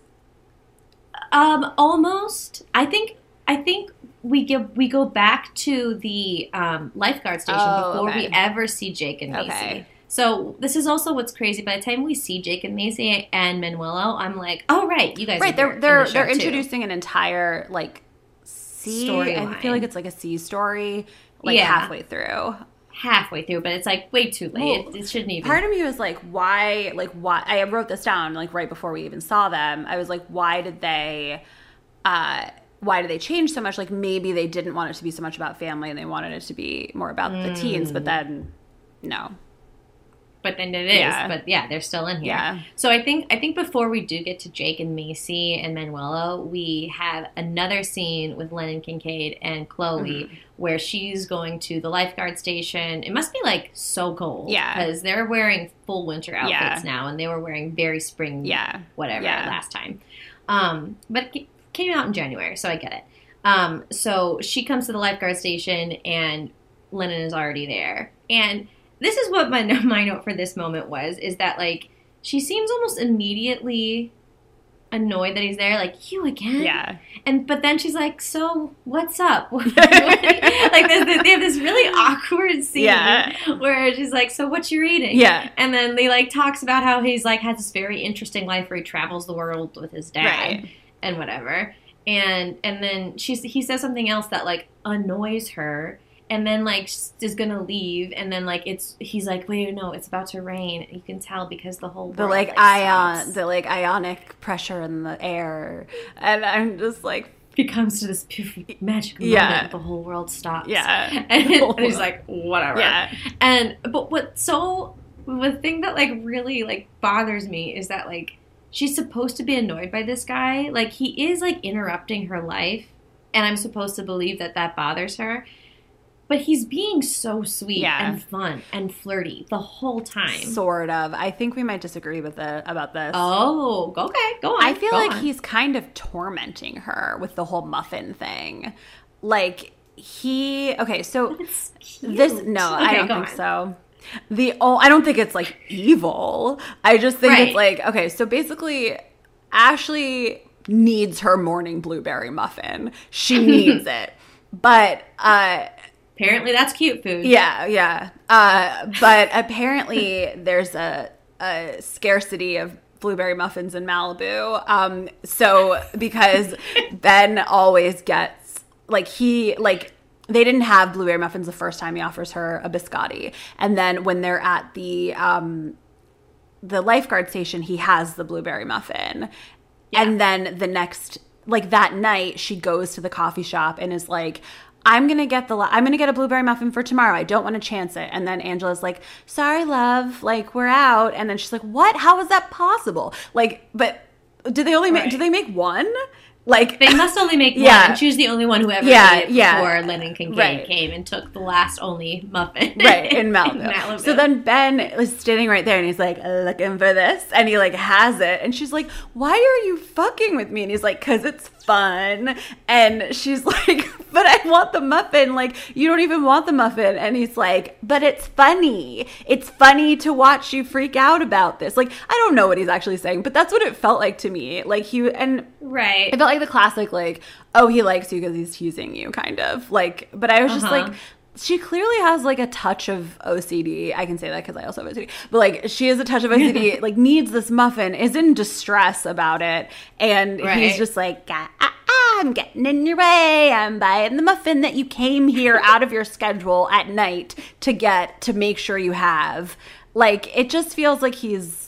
Um, almost. I think. I think we give we go back to the um, lifeguard station Oh, before okay. we ever see Jake and Macy. Okay. So this is also what's crazy. By the time we see Jake and Macy and Manuelo, I'm like, oh right, you guys. Right, are they're in they're the they're too. introducing an entire like C. I Storyline. feel like it's like a C story, like Yeah. halfway through. Halfway through, but it's like way too late. Well, it, it shouldn't even. Part of me was like, why? Like, why? I wrote this down like right before we even saw them. I was like, why did they? uh why did they change so much? Like maybe they didn't want it to be so much about family and they wanted it to be more about the teens, Mm. but then no. But then it is. Yeah. But yeah, they're still in here. Yeah. So I think I think before we do get to Jake and Macy and Manuelo, we have another scene with Lennon Kincaid and Chloe Mm-hmm. where she's going to the lifeguard station. It must be like so cold. Yeah. Because they're wearing full winter outfits Yeah. now and they were wearing very spring Yeah. whatever Yeah. last time. Um, but it came out in January, so I get it. Um, so she comes to the lifeguard station and Lennon is already there. And this is what my my note for this moment was is that like she seems almost immediately annoyed that he's there like you again Yeah. and but then she's like so what's up like they have this really awkward scene Yeah. where she's like so what you eating Yeah. and then they like talks about how he's like has this very interesting life where he travels the world with his dad Right. and whatever. And and then she's he says something else that like annoys her and then like is gonna leave and then like it's he's like wait no it's about to rain you can tell because the whole The world, like ion stops. the like ionic pressure in the air. And I'm just like he comes to this magical Yeah. moment the whole world stops Yeah. and, and he's like whatever Yeah. And but what so the thing that like really like bothers me is that like she's supposed to be annoyed by this guy. Like he is like interrupting her life, and I'm supposed to believe that that bothers her. But he's being so sweet Yeah. and fun and flirty the whole time. Sort of. I think we might disagree with the about this. oh, okay, go on. I feel go like on. he's kind of tormenting her with the whole muffin thing. Like he okay, so this no, Okay, I don't think on. so. The oh, I don't think it's like evil. I just think Right. it's like okay, so basically Ashley needs her morning blueberry muffin. She needs it. But uh Apparently, that's cute food. yeah, yeah. Uh, but apparently, there's a, a scarcity of blueberry muffins in Malibu. Um, so because Ben always gets like he like they didn't have blueberry muffins the first time he offers her a biscotti, and then when they're at the um, the lifeguard station, he has the blueberry muffin, and then the next like that night she goes to the coffee shop and is like I'm gonna get the I'm gonna get a blueberry muffin for tomorrow. I don't want to chance it. And then Angela's like, "Sorry, love, like we're out." And then she's like, "What? How is that possible?" Like, but do they only make? do they make one? Like, They must only make Yeah. one. And she was the only one who ever Yeah, made it yeah. before Lennon Kincaid Right. came and took the last only muffin. right in Malibu. Malibu. So then Ben is standing right there and he's like looking for this and he like has it and she's like, "Why are you fucking with me?" And he's like, "Cuz it's fun." And she's like, "But I want the muffin. Like you don't even want the muffin." And he's like, "But it's funny. It's funny to watch you freak out about this." Like I don't know what he's actually saying, but that's what it felt like to me. Like he and right. it felt like the classic, like, oh, he likes you because he's teasing you, kind of. Like, but I was just Uh-huh. like, she clearly has like a touch of OCD. I can say that because I also have OCD. But like, she has a touch of OCD, like, needs this muffin, is in distress about it. And Right. he's just like, ah, ah, ah, I'm getting in your way. I'm buying the muffin that you came here out of your schedule at night to get to make sure you have. Like, it just feels like he's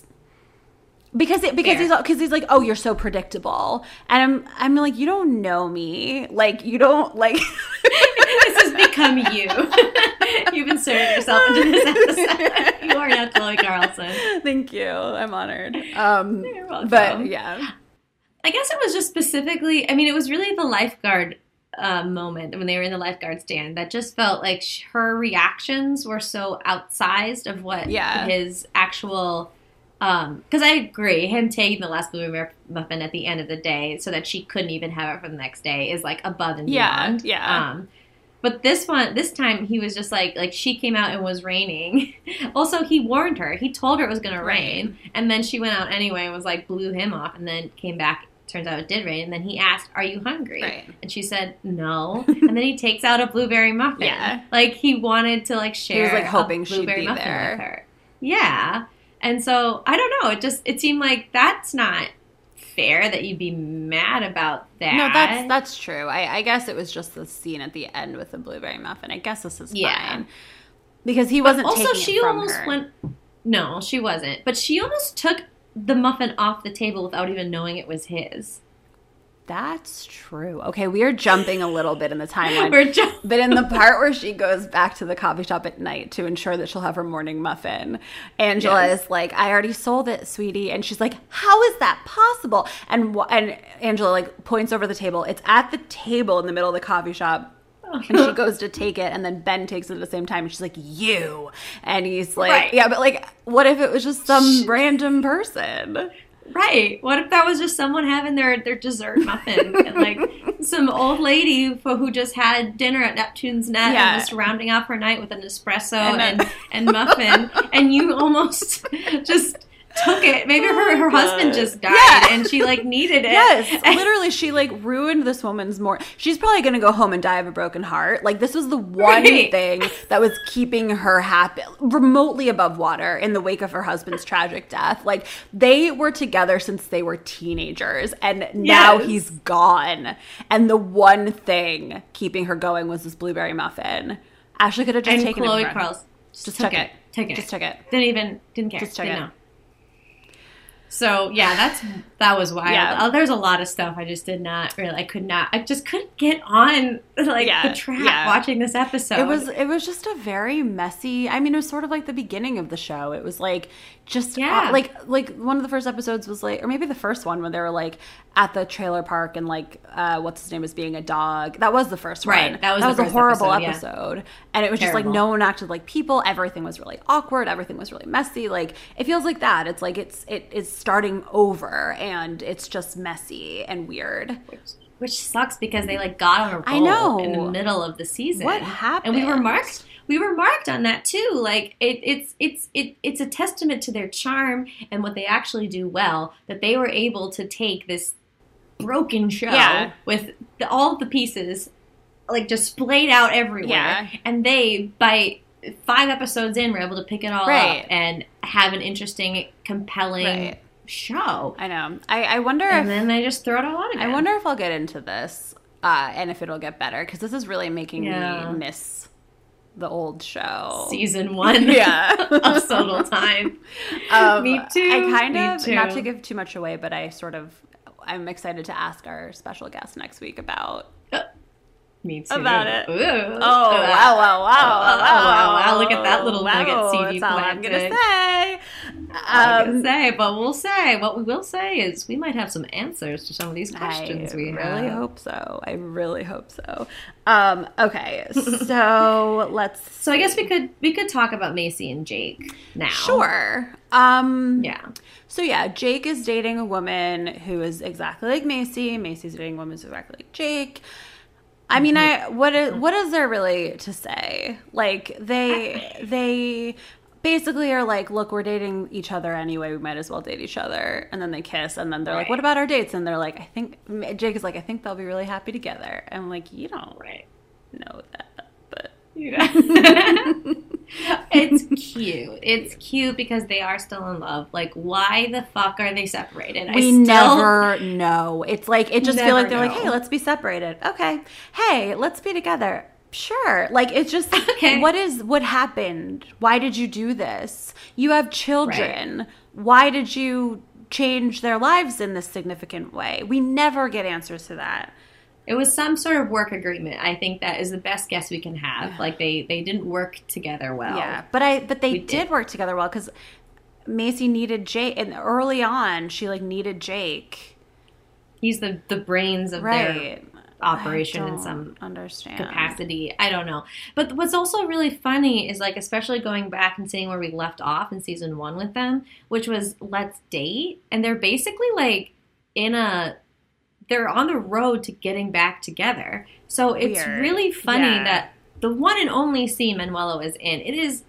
because it because Fair. he's because he's like oh you're so predictable and I'm I'm like you don't know me like you don't like has become you. You've inserted yourself into this episode. you are now Chloe Carlson. thank you I'm honored um You're welcome. but yeah I guess it was just specifically, I mean, it was really the lifeguard uh, moment when they were in the lifeguard stand that just felt like sh- her reactions were so outsized of what Yeah. his actual. Because I agree, him taking the last blueberry muffin at the end of the day so that she couldn't even have it for the next day is like above and Yeah, beyond. yeah. Um, but this one, this time, he was just like, like she came out and was raining. also, he warned her. He told her it was going to rain, and then she went out anyway and was like, blew him off, and then came back. Turns out it did rain, and then he asked, "Are you hungry?" Right. And she said, "No." and then he takes out a blueberry muffin. Yeah. like he wanted to like share. He was like, hoping she'd be there. Yeah, and so I don't know. It just it seemed like that's not fair that you'd be mad about that. no that's that's true I I guess it was just the scene at the end with the blueberry muffin I guess this is Yeah. fine because he wasn't also taking she almost her. went no she wasn't but she almost took the muffin off the table without even knowing it was his that's true okay we are jumping a little bit in the timeline We're just, But in the part where she goes back to the coffee shop at night to ensure that she'll have her morning muffin, Angela Yes. is like, "I already sold it, sweetie," and she's like, "How is that possible?" And wh- and Angela like points over the table. It's at the table in the middle of the coffee shop. And she goes to take it, and then Ben takes it at the same time. And she's like, "You," and he's like, Right. "Yeah, but like, what if it was just some random person?" Right what if that was just someone having their their dessert muffin and like some old lady for, who just had dinner at neptune's net Yeah. and just rounding off her night with an espresso And and, and, muffin and you almost just took it maybe her, oh her husband just died Yeah. and she like needed it Yes, literally, she like ruined this woman's more. She's probably gonna go home and die of a broken heart. Like this was the one Right. thing that was keeping her happy, remotely above water in the wake of her husband's tragic death. Like they were together since they were teenagers, and now Yes. he's gone. And the one thing keeping her going was this blueberry muffin. Ashley could have just and taken Chloe it. her. Carls Just took it. Took it. Just took it. Didn't even didn't care. Just took didn't it. know. So yeah, that's that was wild. Yeah. Uh, there's a lot of stuff I just did not really. I could not. I just couldn't get on like Yeah, the track yeah. watching this episode. It was it was just a very messy. I mean, it was sort of like the beginning of the show. It was like just Yeah. uh, like like one of the first episodes was like, or maybe the first one when they were like at the trailer park and like uh, what's his name was being a dog. That was the first Right, one. that was the a horrible episode, yeah. and it was just like no one acted like people. Everything was really awkward. Everything was really messy. Like it feels like that. It's like it's it is starting over, and it's just messy and weird. which sucks because they like got on a roll I know. in the middle of the season. What happened? And we were marked. We were marked on that too. Like it, it's it's it, it's a testament to their charm and what they actually do well that they were able to take this broken show Yeah. with the, all the pieces like just splayed out everywhere, Yeah. and they by five episodes in were able to pick it all Right. up and have an interesting, compelling Right. Show. I know. I, I wonder if And then they just throw it all out again. I wonder if I'll get into this uh, and if it'll get better because this is really making Yeah. me miss the old show. season one Yeah. of So Little Time. Um, Me too. I kind Me of too. not to give too much away, but I sort of I'm excited to ask our special guest next week about. Me too. About it. Ooh. Oh, wow, wow, wow, Oh, wow, wow. Look at that little wow, nugget seed you That's all I'm gonna say. I Um, can say, but we'll say what we will say is we might have some answers to some of these questions I we really have. hope so. I really hope so. Um, okay, so let's. So I guess we could we could talk about Macy and Jake now. Sure. Um, Yeah. So yeah, Jake is dating a woman who is exactly like Macy. Macy's dating a woman who's exactly like Jake. I mean, I what is what is there really to say? Like they they basically are like, look, we're dating each other anyway. We might as well date each other. And then they kiss, and then they're like, what about our dates? And they're like, I think Jake is like, I think they'll be really happy together. And I'm like, you don't Right. know that, but it's cute. It's cute because they are still in love. Like, why the fuck are they separated? we still, never know. It's like it just feel like they're like, hey, let's be separated. Okay. Hey, let's be together. Sure. Like it's just Okay. what is what happened? Why did you do this? You have children. Why did you change their lives in this significant way? We never get answers to that. It was some sort of work agreement. I think that is the best guess we can have. Like they they didn't work together well. Yeah, but I but they did. did. work together well because Macy needed Jake, and early on she like needed Jake, He's the the brains of their right? Operation in some understand capacity. I don't know. But what's also really funny is like especially going back and seeing where we left off in season 1 with them, which was let's date and they're basically like in a they're on the road to getting back together. So it's Weird. really funny Yeah. that the one and only scene Manuelo is in. It is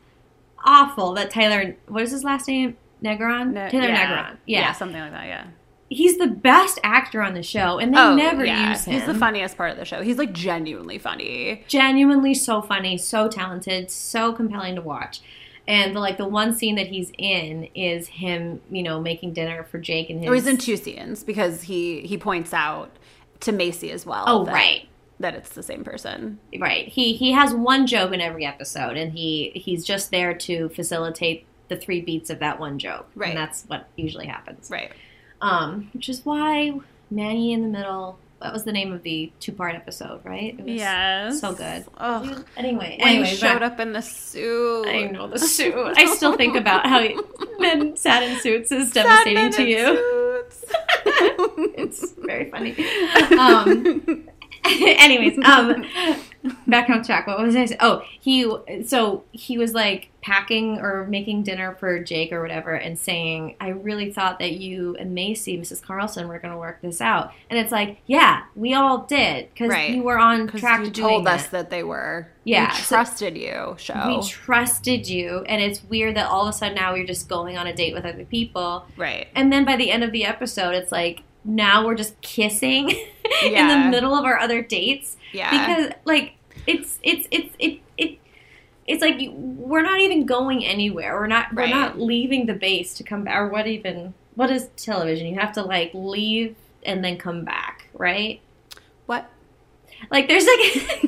awful that Tyler what is his last name? Negron? Ne- Taylor yeah. Negron. Yeah. something like that. Yeah. He's the best actor on the show and they oh, never yeah. use him. He's the funniest part of the show. He's like genuinely funny. genuinely so funny, so talented, so compelling to watch. And the, like the one scene that he's in is him, you know, making dinner for Jake and his. Or he's in two scenes because he he points out to Macy as well. Oh that- right, that it's the same person. right. He he has one joke in every episode, and he he's just there to facilitate the three beats of that one joke. Right. and that's what usually happens. Right. Um, which is why Manny in the middle. That was the name of the two part episode, right? It was Yes. so good. Oh, Anyway, when anyway, he showed up in the suit. I know the suit. I still think about how men sat in suits is devastating men to in you. suits. it's very funny. Um, anyways, um, back on track. What was I saying? Oh, he. So he was like packing or making dinner for Jake or whatever, and saying, "I really thought that you and Macy, Mrs. Carlson, were going to work this out." And it's like, yeah, we all did because Right. you were on track you to told doing us it. that they were. Yeah, We so- trusted you, show. We trusted you, and it's weird that all of a sudden now we're just going on a date with other people. right. And then by the end of the episode, it's like now we're just kissing in the middle of our other dates Yeah. because like it's it's it's it it it's like we're not even going anywhere. We're not Right. we're not leaving the base to come back. Or what even what is television? You have to like leave and then come back, right? what? Like there's like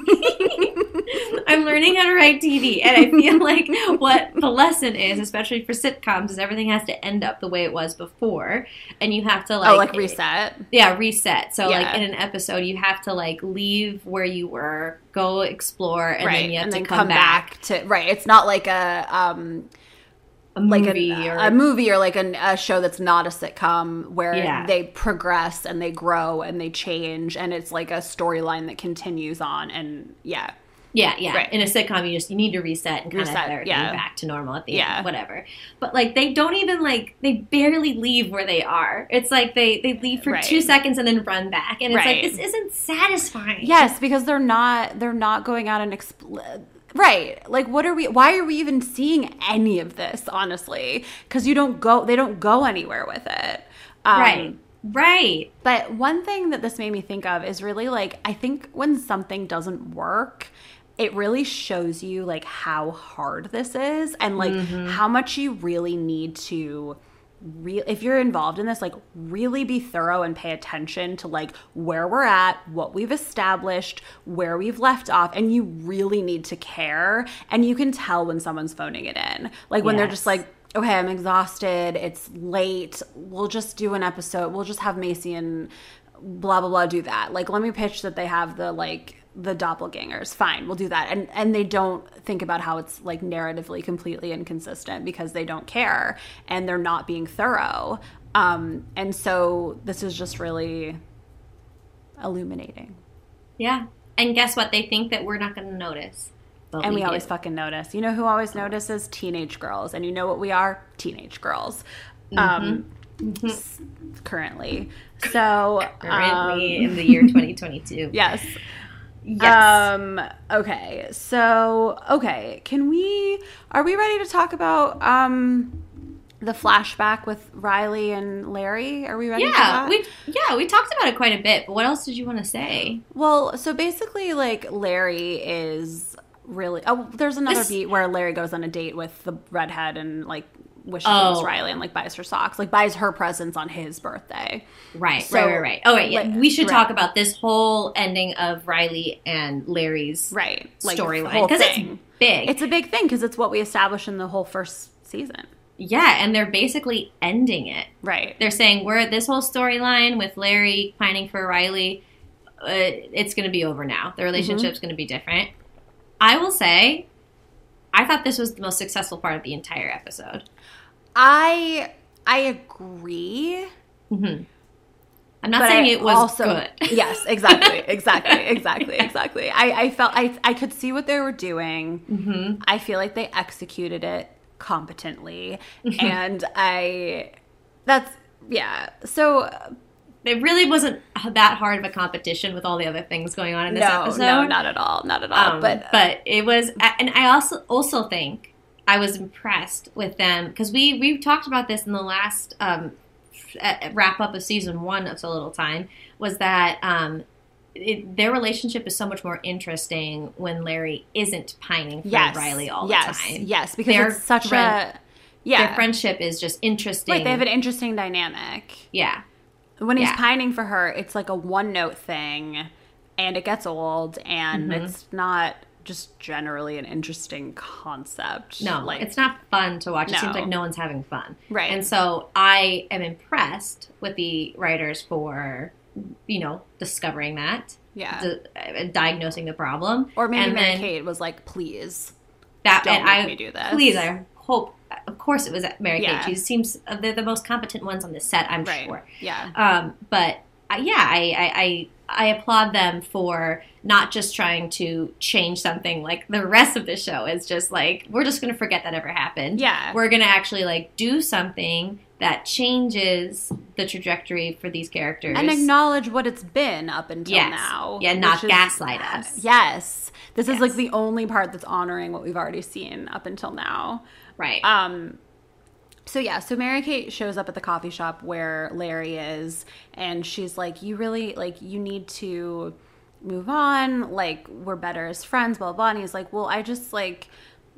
I'm learning how to write TV and I feel like what the lesson is, especially for sitcoms, is everything has to end up the way it was before. And you have to like oh, like reset. Yeah, reset. So like in an episode you have to like leave where you were, go explore, and right. then you have and to then come, back. to right. It's not like a um A like a, or a movie or like a, a show that's not a sitcom where Yeah. they progress and they grow and they change and it's like a storyline that continues on and yeah Yeah, yeah. Right. In a sitcom, you just you need to reset and kind of Reset, have everything yeah. back to normal at the Yeah. end, whatever. But like they don't even like they barely leave where they are. It's like they they leave for Right. two seconds and then run back, and it's Right. like this isn't satisfying. yes because they're not they're not going out and expl- right. Like what are we why are we even seeing any of this honestly? Because you don't go they don't go anywhere with it. Um, right, right. But one thing that this made me think of is really like I think when something doesn't work, it really shows you like how hard this is and like how much you really need to real if you're involved in this like really be thorough and pay attention to like where we're at what we've established where we've left off and you really need to care and you can tell when someone's phoning it in like when they're just like okay, I'm exhausted. It's late. We'll just do an episode. We'll just have Macy and blah blah blah do that. Like, let me pitch that they have the like the doppelgangers. Fine, we'll do that. And and they don't think about how it's like narratively completely inconsistent because they don't care and they're not being thorough. Um, and so this is just really illuminating. Yeah. And guess what? They think that we're not going to notice. But and we, do. always fucking notice. You know who always notices? Teenage girls. And you know what we are? Teenage girls. Um, s- currently. So currently um, in the year 2022. yes. Yes. Um okay. So, okay, can we are we ready to talk about um the flashback with Riley and Larry? Are we ready yeah, we yeah we talked about it quite a bit. But what else did you want to say? Well, so basically, like Larry is really. Oh, there's another This- beat where Larry goes on a date with the redhead and like wishes Oh. it was Riley and like buys her socks, like buys her presents on his birthday. Right, So, right, right, right. Oh, wait, yeah. we should right. talk about this whole ending of Riley and Larry's Right, like storyline because it's big. It's a big thing because it's what we established in the whole first season. yeah, and they're basically ending it. Right. They're saying we're this whole storyline with Larry pining for Riley. Uh, it's going to be over now. The relationship's Mm-hmm. going to be different. I will say, I thought this was the most successful part of the entire episode. I I agree. Mm-hmm. I'm not but saying I it was also, good. yes, exactly, exactly, exactly, exactly. I, I felt I I could see what they were doing. Mm-hmm. I feel like they executed it competently, and I that's yeah. So It really wasn't that hard of a competition with all the other things going on in this no, episode. no, not at all, not at all. Um, but but it was, and I also also think I was impressed with them because we we talked about this in the last um, wrap up of season one of So Little Time was that um, it, their relationship is so much more interesting when Larry isn't pining for yes, Riley all yes, the time. yes, because Their it's such friend- a yeah. Their friendship is just interesting. Right, they have an interesting dynamic. yeah, When he's Yeah. pining for her, it's like a one note thing, and it gets old, and Mm-hmm. it's not just generally an interesting concept. No, like it's not fun to watch. It seems like no one's having fun. Right. And so I am impressed with the writers for, you know, discovering that, yeah. di- uh, diagnosing the problem. or maybe and Mary then Kate was like, "Please, that, don't and make I, me do this." Please, I hope. Of course, it was Mary Yeah. Kate. She seems uh, they're the most competent ones on the set. I'm right? sure. Yeah, Um, but yeah, I, I, I I applaud them for not just trying to change something like the rest of the show is just like we're just going to forget that ever happened. yeah, We're going to actually like do something that changes the trajectory for these characters and acknowledge what it's been up until Yes. now. Yeah, not is- gaslight us. Yes, this is like the only part that's honoring what we've already seen up until now. right. Um so yeah, so Mary Kate shows up at the coffee shop where Larry is and she's like, You really like you need to move on, like we're better as friends, blah blah. And he's like, Well, I just like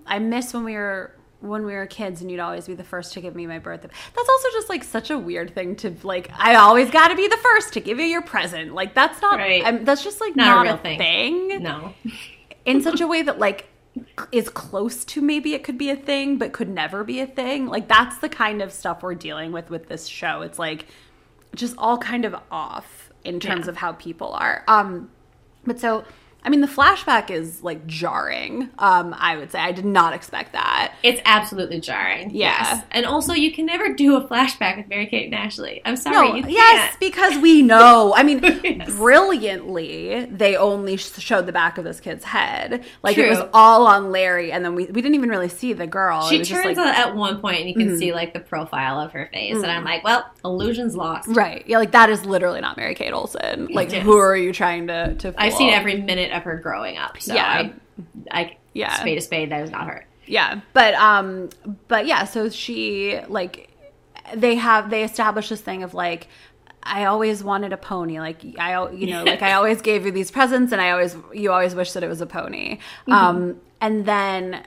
I miss when we were when we were kids and you'd always be the first to give me my birthday. That's also just like such a weird thing to like I always gotta be the first to give you your present. Like that's not Right. I'm, that's just like Not a real a thing. thing no. in such a way that like is close to maybe it could be a thing but could never be a thing. Like that's the kind of stuff we're dealing with with this show. It's like just all kind of off in terms Yeah. of how people are. Um but so i mean the flashback is like jarring um i would say i did not expect that It's absolutely jarring. Yeah. Yes. And also you can never do a flashback with Mary Kate and Ashley. I'm sorry, no you can't. yes because we know i mean Yes. brilliantly they only showed the back of this kid's head like it was all on larry and then we, we didn't even really see the girl It She was just, turns like, at one point and you can see like the profile of her face, and I'm like, well, illusion's lost. Right. Yeah, like that is literally not Mary Kate Olsen. Like Yes. who are you trying to to fool? I've seen every minute of her growing up. So Yeah. I, I Yeah. spade a spade. That is not her. Yeah. But um but yeah, so she like they have they establish this thing of like I always wanted a pony. Like I, you know, like I always gave you these presents, and I always, you always wish that it was a pony. Um, and then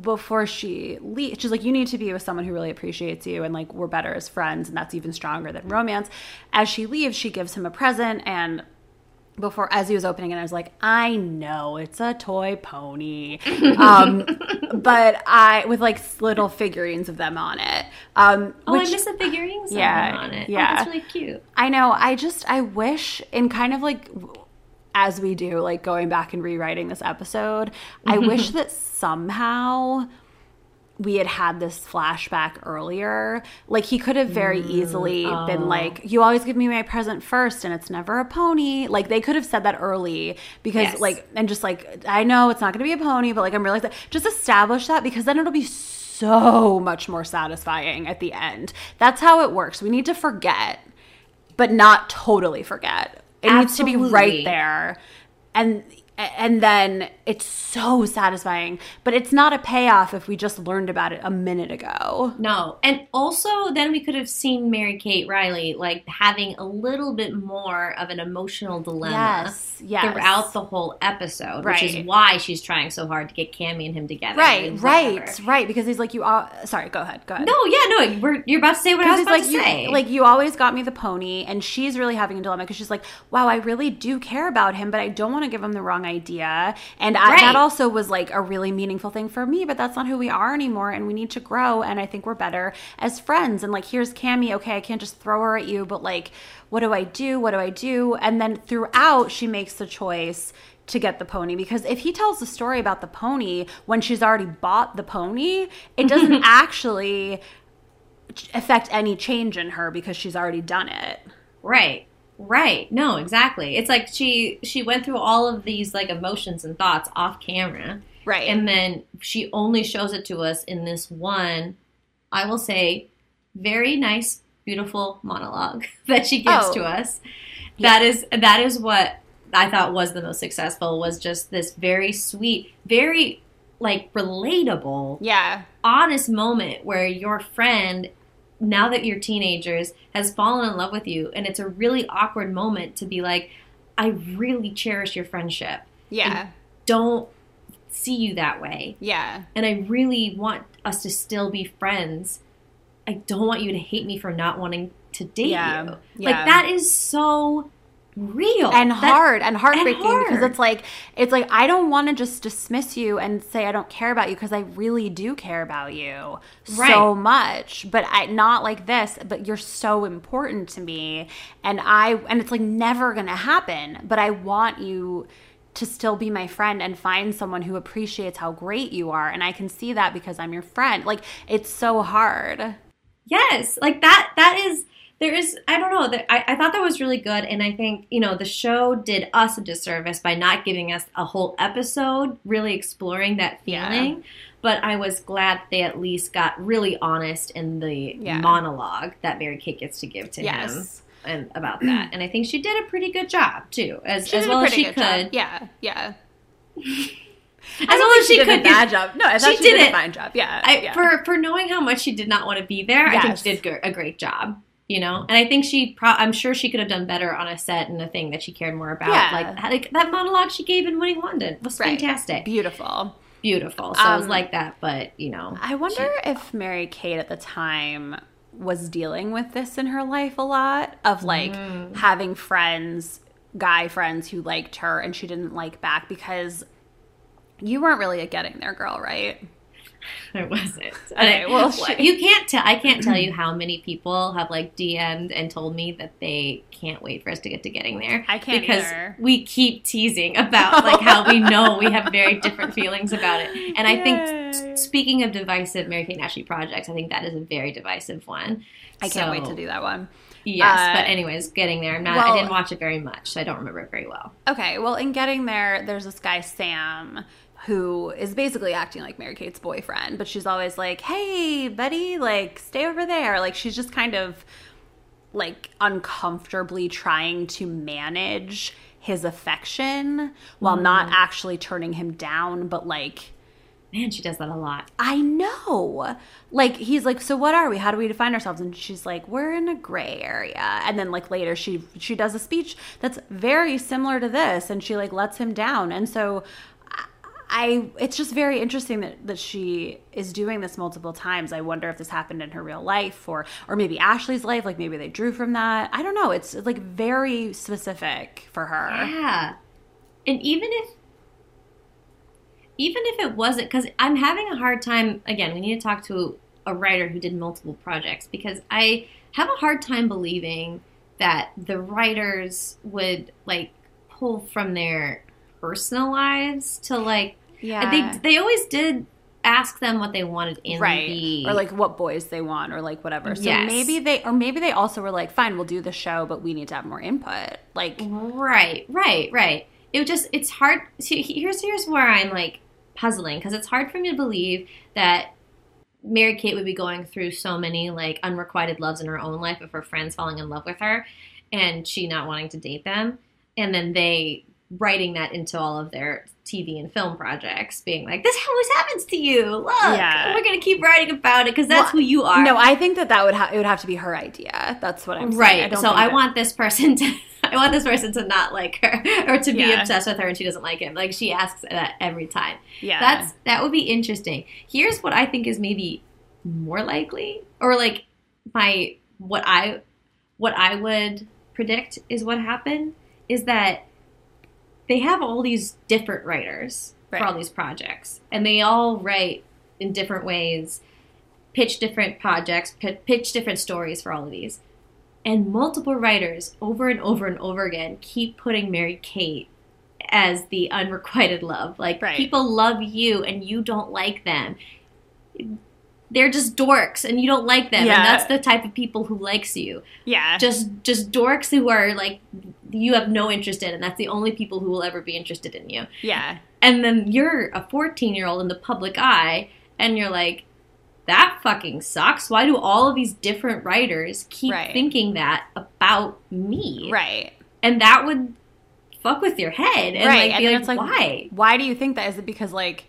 before she leaves, she's like, "You need to be with someone who really appreciates you, and like we're better as friends, and that's even stronger than romance." As she leaves, she gives him a present, and before as he was opening it, I was like, I know it's a toy pony, um, but I with like little figurines of them on it. Um, Oh, which, I missed the figurines Yeah, on it. yeah. Oh, that's really cute. I know. I just I wish in kind of like as we do, like going back and rewriting this episode, I wish that somehow we had had this flashback earlier. Like he could have very mm, easily been oh. like, "You always give me my present first, and it's never a pony." Like they could have said that early because, Yes. like, and just like I know it's not going to be a pony, but like I'm realizing just establish that because then it'll be so much more satisfying at the end. That's how it works. We need to forget, but not totally forget. It needs to be right there, and and then it's so satisfying. But it's not a payoff if we just learned about it a minute ago. No. And also, then we could have seen Mary Kate Riley like having a little bit more of an emotional dilemma Yes, yes. throughout the whole episode, which is why she's trying so hard to get Cammy and him together. Right, right, right. Because he's like, you. All, sorry, go ahead. Go ahead. No, yeah, no, we're, you're about to say what I was about it's to like say. like you always got me the pony, and she's really having a dilemma because she's like, "Wow, I really do care about him, but I don't want to give him the wrong idea." And I, that also was like a really meaningful thing for me. But that's not who we are anymore, and we need to grow. And I think we're better as friends. And like, here's Cammy. Okay, I can't just throw her at you, but like, what do I do? What do I do? And then throughout, she makes the choice to get the pony because if he tells the story about the pony when she's already bought the pony, it mm-hmm. doesn't actually affect any change in her because she's already done it. Right. Right. No, exactly. It's like she she went through all of these like emotions and thoughts off camera. Right. And then she only shows it to us in this one, I will say, very nice, beautiful monologue that she gives Oh. to us. That is that is what I thought was the most successful was just this very sweet, very like relatable yeah. honest moment where your friend now that you're teenagers has fallen in love with you and it's a really awkward moment to be like i really cherish your friendship Yeah. don't see you that way Yeah. and i really want us to still be friends i don't want you to hate me for not wanting to date Yeah. you Yeah. like that is so real. And That- hard and heartbreaking because hard. it's like it's like I don't want to just dismiss you and say I don't care about you because I really do care about you so much. But I not like this but you're so important to me and I and it's like never going to happen. But I want you to still be my friend and find someone who appreciates how great you are and I can see that because I'm your friend. Like it's so hard. Yes, like that. That is there is. I don't know. That I, I thought that was really good, and I think you know the show did us a disservice by not giving us a whole episode really exploring that Yeah. feeling. But I was glad they at least got really honest in the Yeah. monologue that Mary Kate gets to give to Yes. him and about that. And I think she did a pretty good job too, as She as well as she good job. could. Yeah, yeah. As well as she did could a bad job. No, I She she, did did a fine job. Yeah, I, yeah. for for knowing how much she did not want to be there, I think she did a great job. You know, and I think she, pro- I'm sure she could have done better on a set and a thing that she cared more about. Yeah. Like, like that monologue she gave in Winning London was Right. fantastic, beautiful. beautiful. So I was Um, like that, but you know, I wonder if Mary Kate at the time was dealing with this in her life a lot of like Mm. having friends, guy friends who liked her and she didn't like back because you weren't really a getting there girl, right? it wasn't. Okay, well, you can't tell. I can't tell you how many people have like DM'd and told me that they can't wait for us to get to getting there. I can't because either. we keep teasing about like how we know we have very different feelings about it. And I think Yay. speaking of divisive Mary Kate Ashley projects, I think that is a very divisive one. I can't wait to do that one. Yes, Uh, but anyways, getting there. I'm not. well- I didn't watch it very much, so I don't remember it very well. Okay, well, in getting there, there's this guy, Sam, who is basically acting like Mary Kate's boyfriend, but she's always like, hey, buddy, like, stay over there. Like, she's just kind of like uncomfortably trying to manage his affection while not mm. actually turning him down, but like, Man, she does that a lot. I know. Like he's like, so what are we? How do we define ourselves? And she's like, we're in a gray area. And then like later, she she does a speech that's very similar to this, and she like lets him down. And so, I, it's just very interesting that, that she is doing this multiple times. I wonder if this happened in her real life or or maybe Ashley's life, like maybe they drew from that. I don't know. It's like very specific for her. Yeah. And even if even if it wasn't cuz I'm having a hard time again, we need to talk to a writer who did multiple projects because I have a hard time believing that the writers would like pull from their personal lives to like Yeah. they they always did ask them what they wanted in right the or like what boys they want or like whatever so Yes. maybe they or maybe they also were like fine we'll do the show but we need to have more input like Right, right, right. It just it's hard see, here's here's where I'm like puzzling because it's hard for me to believe that Mary Kate would be going through so many like unrequited loves in her own life of her friends falling in love with her and she not wanting to date them and then they writing that into all of their TV and film projects being like this always happens to you look Yeah. we're gonna keep writing about it because that's Well, who you are no i think that that would have it would have to be her idea that's what i'm saying. Right. don't so I that- want this person to I want this person to not like her or to be Yeah. obsessed with her and she doesn't like him. Like she asks that every time. yeah That's that would be interesting. Here's what I think is maybe more likely or like my what I what I would predict is what happened is that they have all these different writers Right. for all these projects and they all write in different ways pitch different projects pi- pitch different stories for all of these and multiple writers over and over and over again keep putting mary kate as the unrequited love like Right. people love you and you don't like them they're just dorks and you don't like them. Yeah. and that's the type of people who likes you. Yeah. Just just dorks who are like you have no interest in and that's the only people who will ever be interested in you. Yeah. And then you're a 14 year old in the public eye and you're like that fucking sucks. Why do all of these different writers keep Right. thinking that about me? Right. And that would fuck with your head and right. like and like, it's like why? why do you think that? Is it because like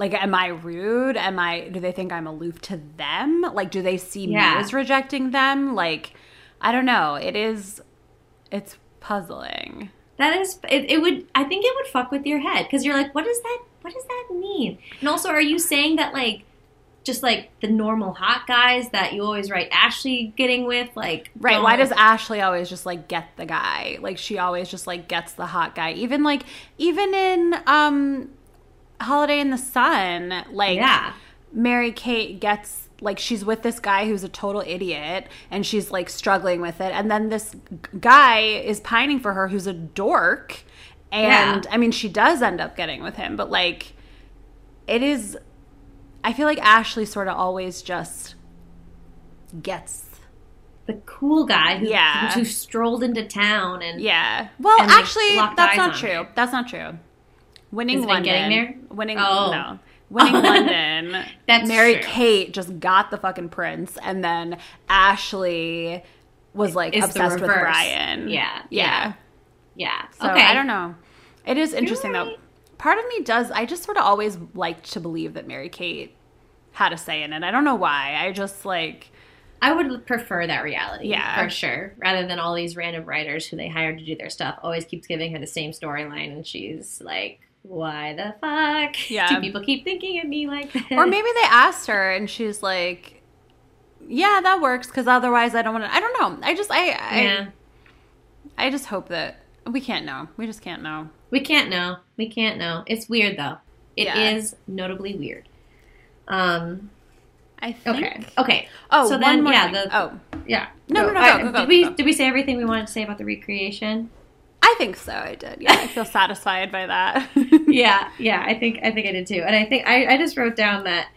like am i rude am i do they think i'm aloof to them like do they see Yeah. me as rejecting them like i don't know it is it's puzzling that is it, it would i think it would fuck with your head because you're like what does that what does that mean and also are you saying that like just like the normal hot guys that you always write ashley getting with like Right. Why does Ashley always just like get the guy? Like she always just like gets the hot guy. Even like even in um Holiday in the Sun, like yeah Mary Kate gets like she's with this guy who's a total idiot and she's like struggling with it and then this guy is pining for her who's a dork and I mean she does end up getting with him but like it is I feel like Ashley sort of always just gets the cool guy who, Yeah. who strolled into town and Yeah. Well, And, like, actually, that's not true. That's not true. Winning Is London. getting there? Winning. Oh. No. Winning London. That's Mary true. Kate just got the fucking prince, and then Ashley was like It's obsessed with. Brian. Yeah, Yeah. yeah So okay I don't know. It is interesting though. Part of me does. I just sort of always liked to believe that Mary Kate had a say in it. I don't know why. I just like. I would prefer that reality, Yeah. for sure, rather than all these random writers who they hired to do their stuff. Always keeps giving her the same storyline, and she's like, "Why the fuck Yeah. do people keep thinking of me like this?" Or maybe they asked her and she's like, "Yeah, that works because otherwise I don't want to." I don't know. I just I I, yeah, I just hope that we can't know. We just can't know. we can't know. We can't know. It's weird though. It is Yeah. notably weird. Um. I think. Okay. Okay. Oh, So one then, more yeah, thing. the- oh, Yeah. No, no, no, I- go, go, go, did we did we say everything we wanted to say about the recreation? I think so. I did. Yeah, I feel satisfied by that. yeah, yeah, I think I think I did too. And I think I, I just wrote down that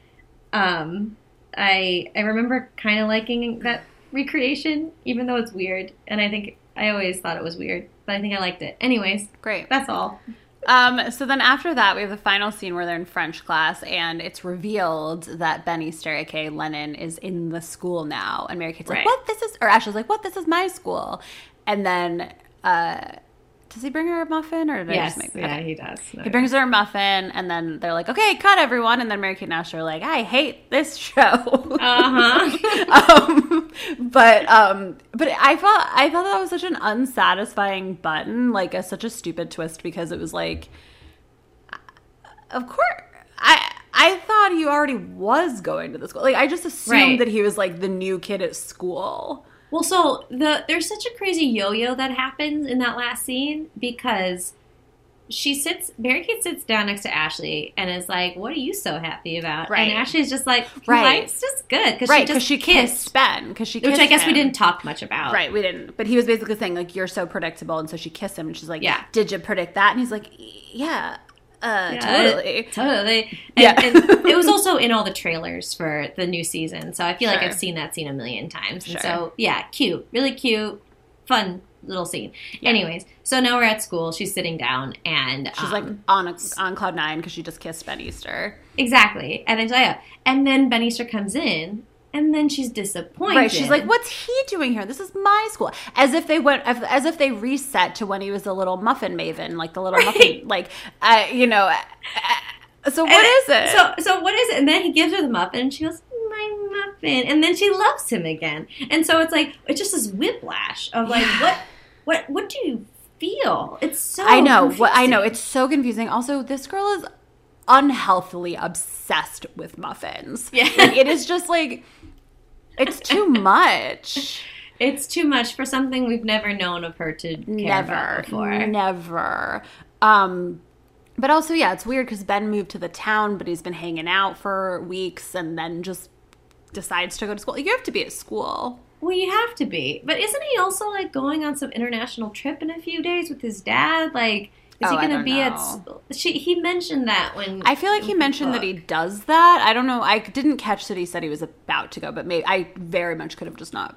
um I I remember kind of liking that recreation, even though it's weird. And I think I always thought it was weird, but I think I liked it. Anyways, Great. that's all. Um, so then after that, we have the final scene where they're in French class, and it's revealed that Benny Easton, aka Lennon, is in the school now. And Mary Kate's Right. like, "What? This is?" Or Ashley's like, "What? This is my school." And then, uh, does he bring her a muffin, or did I Yes, just make yeah, okay. he does. No, He brings her a muffin, and then they're like, "Okay, cut everyone." And then Mary Kate and Ashley are like, "I hate this show." Uh-huh. um, but um, but I thought I thought that was such an unsatisfying button, like a, such a stupid twist because it was like of course. I I thought he already was going to the school. Like I just assumed Right. that he was like the new kid at school. Well, so the there's such a crazy yo-yo that happens in that last scene because she sits, Mary Kate sits down next to Ashley and is like, "What are you so happy about?" Right. And Ashley's just like, Right. "Life's just good," because Right, she because just she kissed Ben. Because she which I guess we didn't talk much about. Right, we didn't. But he was basically saying like you're so predictable, and so she kissed him, and she's like, Yeah. did you predict that?" And he's like, "Yeah, uh, Yeah, totally." Totally. And, Yeah. and it was also in all the trailers for the new season. So I feel like I've seen that scene a million times. And Sure. so, yeah, cute. Really cute. Fun little scene. Anyways, so now we're at school. She's sitting down and She's um, like on a, on cloud nine because she just kissed Ben Easton. exactly. And then, so, yeah. and then Ben Easton comes in and then she's disappointed. Right? She's like, "What's he doing here? This is my school." As if they went, as, if they reset to when he was a little muffin maven, like the little muffin, like uh, you know. Uh, so what And is it? So, so what is it? And then he gives her the muffin, and she goes, "My muffin," and then she loves him again. And so it's like it's just this whiplash of like, Yeah. what, what, what do you feel? It's so. I know. What I know. It's so confusing. Also, this girl is unhealthily obsessed with muffins. Yeah. Like, it is just like it's too much. It's too much for something we've never known of her to care about never, before. never. Um, but also, yeah, it's weird because Ben moved to the town, but he's been hanging out for weeks, and then just decides to go to school. You have to be at school. Well, you have to be. But isn't he also like going on some international trip in a few days with his dad? Like, is Oh, he going to be at? know. s- She he mentioned that when I feel like he mentioned that he does that. I don't know. I didn't catch that he said he was about to go, but maybe I very much could have just not.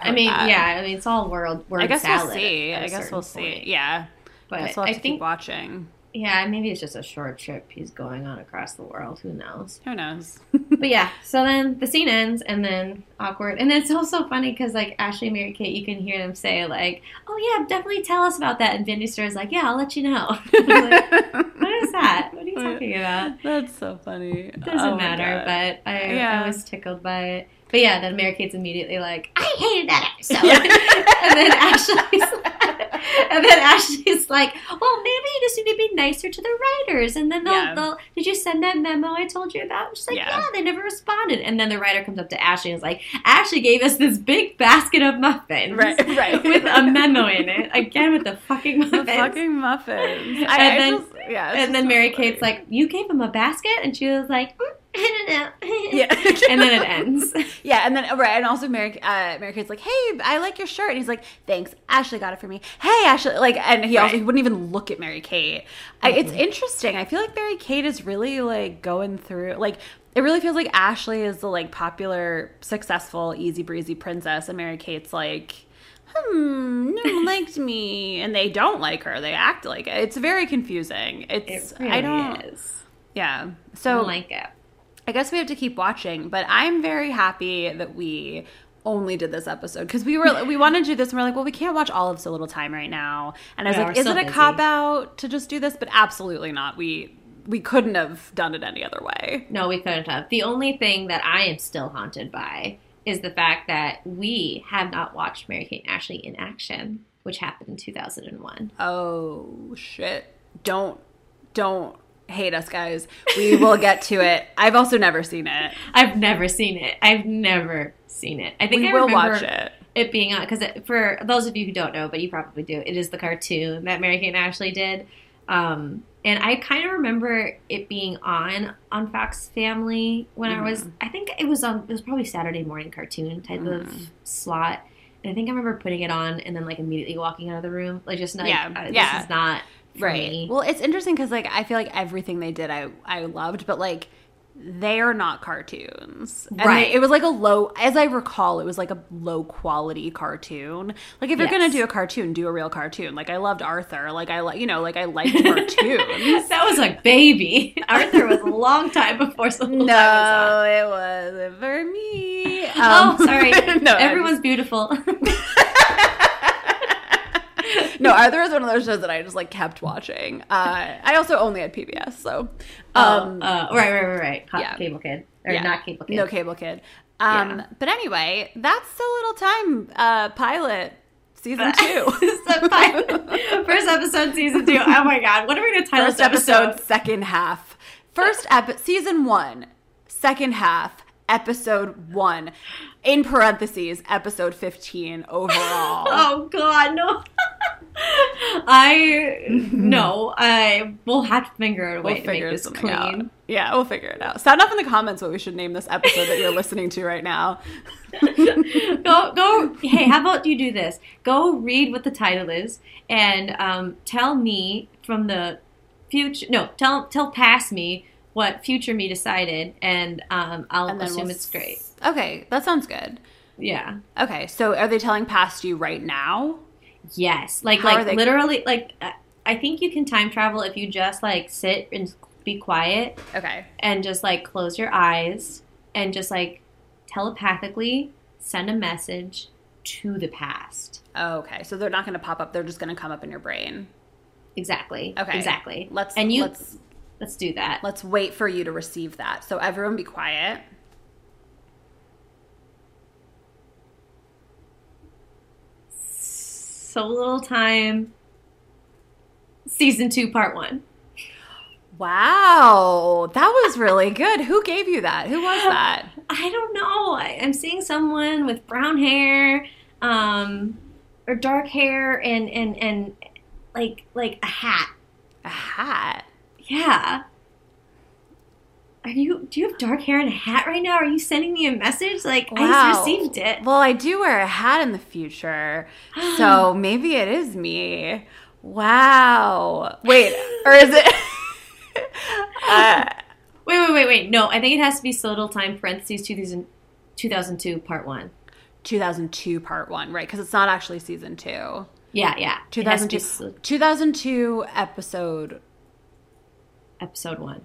I mean, that. yeah. I mean, it's all world. word I guess we'll see. I guess we'll see. Yeah, But I guess we'll have I to think keep watching. Yeah, maybe it's just a short trip he's going on across the world. Who knows? Who knows? But yeah, so then the scene ends, and then awkward, and it's also funny because like Ashley and Mary Kate, you can hear them say like, "Oh yeah, definitely tell us about that," and Vinny is like, "Yeah, I'll let you know." Like, what is that? What are you talking about? That's so funny. It doesn't Oh matter, but I, Yeah. I was tickled by it. But yeah, then Mary Kate's immediately like, I hated that episode. And then Ashley's like, and then Ashley's like, well, maybe you just need to be nicer to the writers. And then they'll, Yeah. they'll did you send that memo I told you about? She's like, Yeah. yeah. they never responded. And then the writer comes up to Ashley and is like, Ashley gave us this big basket of muffins. Right, right. With a memo in it. Again with the fucking muffins. the fucking muffins. And I, I then- just, yeah, and then Mary funny. Kate's like, "You gave him a basket," and she was like, "Mm, "I don't know." Yeah. and then it ends. Yeah, and then right, and also Mary, uh, Mary Kate's like, "Hey, I like your shirt," and he's like, "Thanks, Ashley got it for me." Hey, Ashley, like, and he also he wouldn't even look at Mary Kate. I, it's interesting. I feel like Mary Kate is really like going through like. It really feels like Ashley is the like popular, successful, easy breezy princess, and Mary Kate's like, hmm, no one liked me, and they don't like her. They act like it. It's very confusing. It's It really I don't. is. Yeah. I So don't like it. I guess we have to keep watching, but I'm very happy that we only did this episode because we were we wanted to do this and we're like, well, we can't watch all of So Little Time right now. And I was like, is so it a busy. cop out to just do this? But absolutely not. We we couldn't have done it any other way. No, we couldn't have. The only thing that I am still haunted by is the fact that we have not watched Mary Kate and Ashley in action, which happened in 2001. Oh shit! Don't don't hate us, guys. We will get to it. I've also never seen it. I've never seen it. I've never seen it. I think We I will watch it. it being on because for those of you who don't know, but you probably do, it is the cartoon that Mary Kate and Ashley did. Um, and I kind of remember it being on on Fox Family when I was. Mm-hmm. I think it was on. It was probably Saturday morning cartoon type Mm. of slot. And I think I remember putting it on and then like immediately walking out of the room, like just like, Yeah, uh, this yeah. is not for right me. well it's interesting because like i feel like everything they did i i loved but like they are not cartoons and Right. they- it was like a low as i recall it was like a low quality cartoon like if you're gonna do a cartoon do a real cartoon like i loved arthur like i like you know like i liked cartoons that was like baby. Arthur was a long time before so Little Time was no it wasn't for me oh, Um, sorry. no Everyone's beautiful. no arthur is one of those shows that i just like kept watching uh i also only had pbs so um, uh, right, right, right, right. Co- yeah. Cable kid or Yeah. not cable kid? No cable kid. Um, Yeah. But anyway, that's the little time uh, pilot season two. This is the pilot. First episode, season two. Oh my god, what are we gonna title First episode, episode? second half. First ep- season one, second half, episode one, in parentheses, episode 15 overall. Oh God, no. I no. I will have to figure out a way We'll to make figure this clean. out. Yeah, we'll figure it out. Sound off in the comments what we should name this episode that you're listening to right now. go go. Hey, how about you do this? Go read what the title is and um, tell me from the future. No, tell tell past me what future me decided, and um, I'll And assume we'll it's great. Okay, that sounds good. Yeah. Okay, so are they telling past you right now? Yes. Like How like they- literally like. I think you can time travel if you just like sit and be quiet Okay. and just like close your eyes and just like telepathically send a message to the past. Okay, so they're not going to pop up. They're just going to come up in your brain. Exactly. Okay. Exactly. Let's and you let's let's do that. let's wait for you to receive that. So everyone be quiet. So little time. Season two, part one. Wow, that was really good. Who gave you that? Who was that? I don't know. I, I'm seeing someone with brown hair, um, or dark hair, and and and like like a hat. A hat. Yeah. Are you? Do you have dark hair and a hat right now? Are you sending me a message? Like I just received it. Well, I do wear a hat in the future, so maybe it is me. Wow. Wait, or is it? uh, Wait, wait, wait, wait. No, I think it has to be so little time. Parentheses 2000, 2002 part one. 2002 part one, right? Because it's not actually season two. Yeah, yeah. It has to 2002, be so- 2002 episode. Episode one.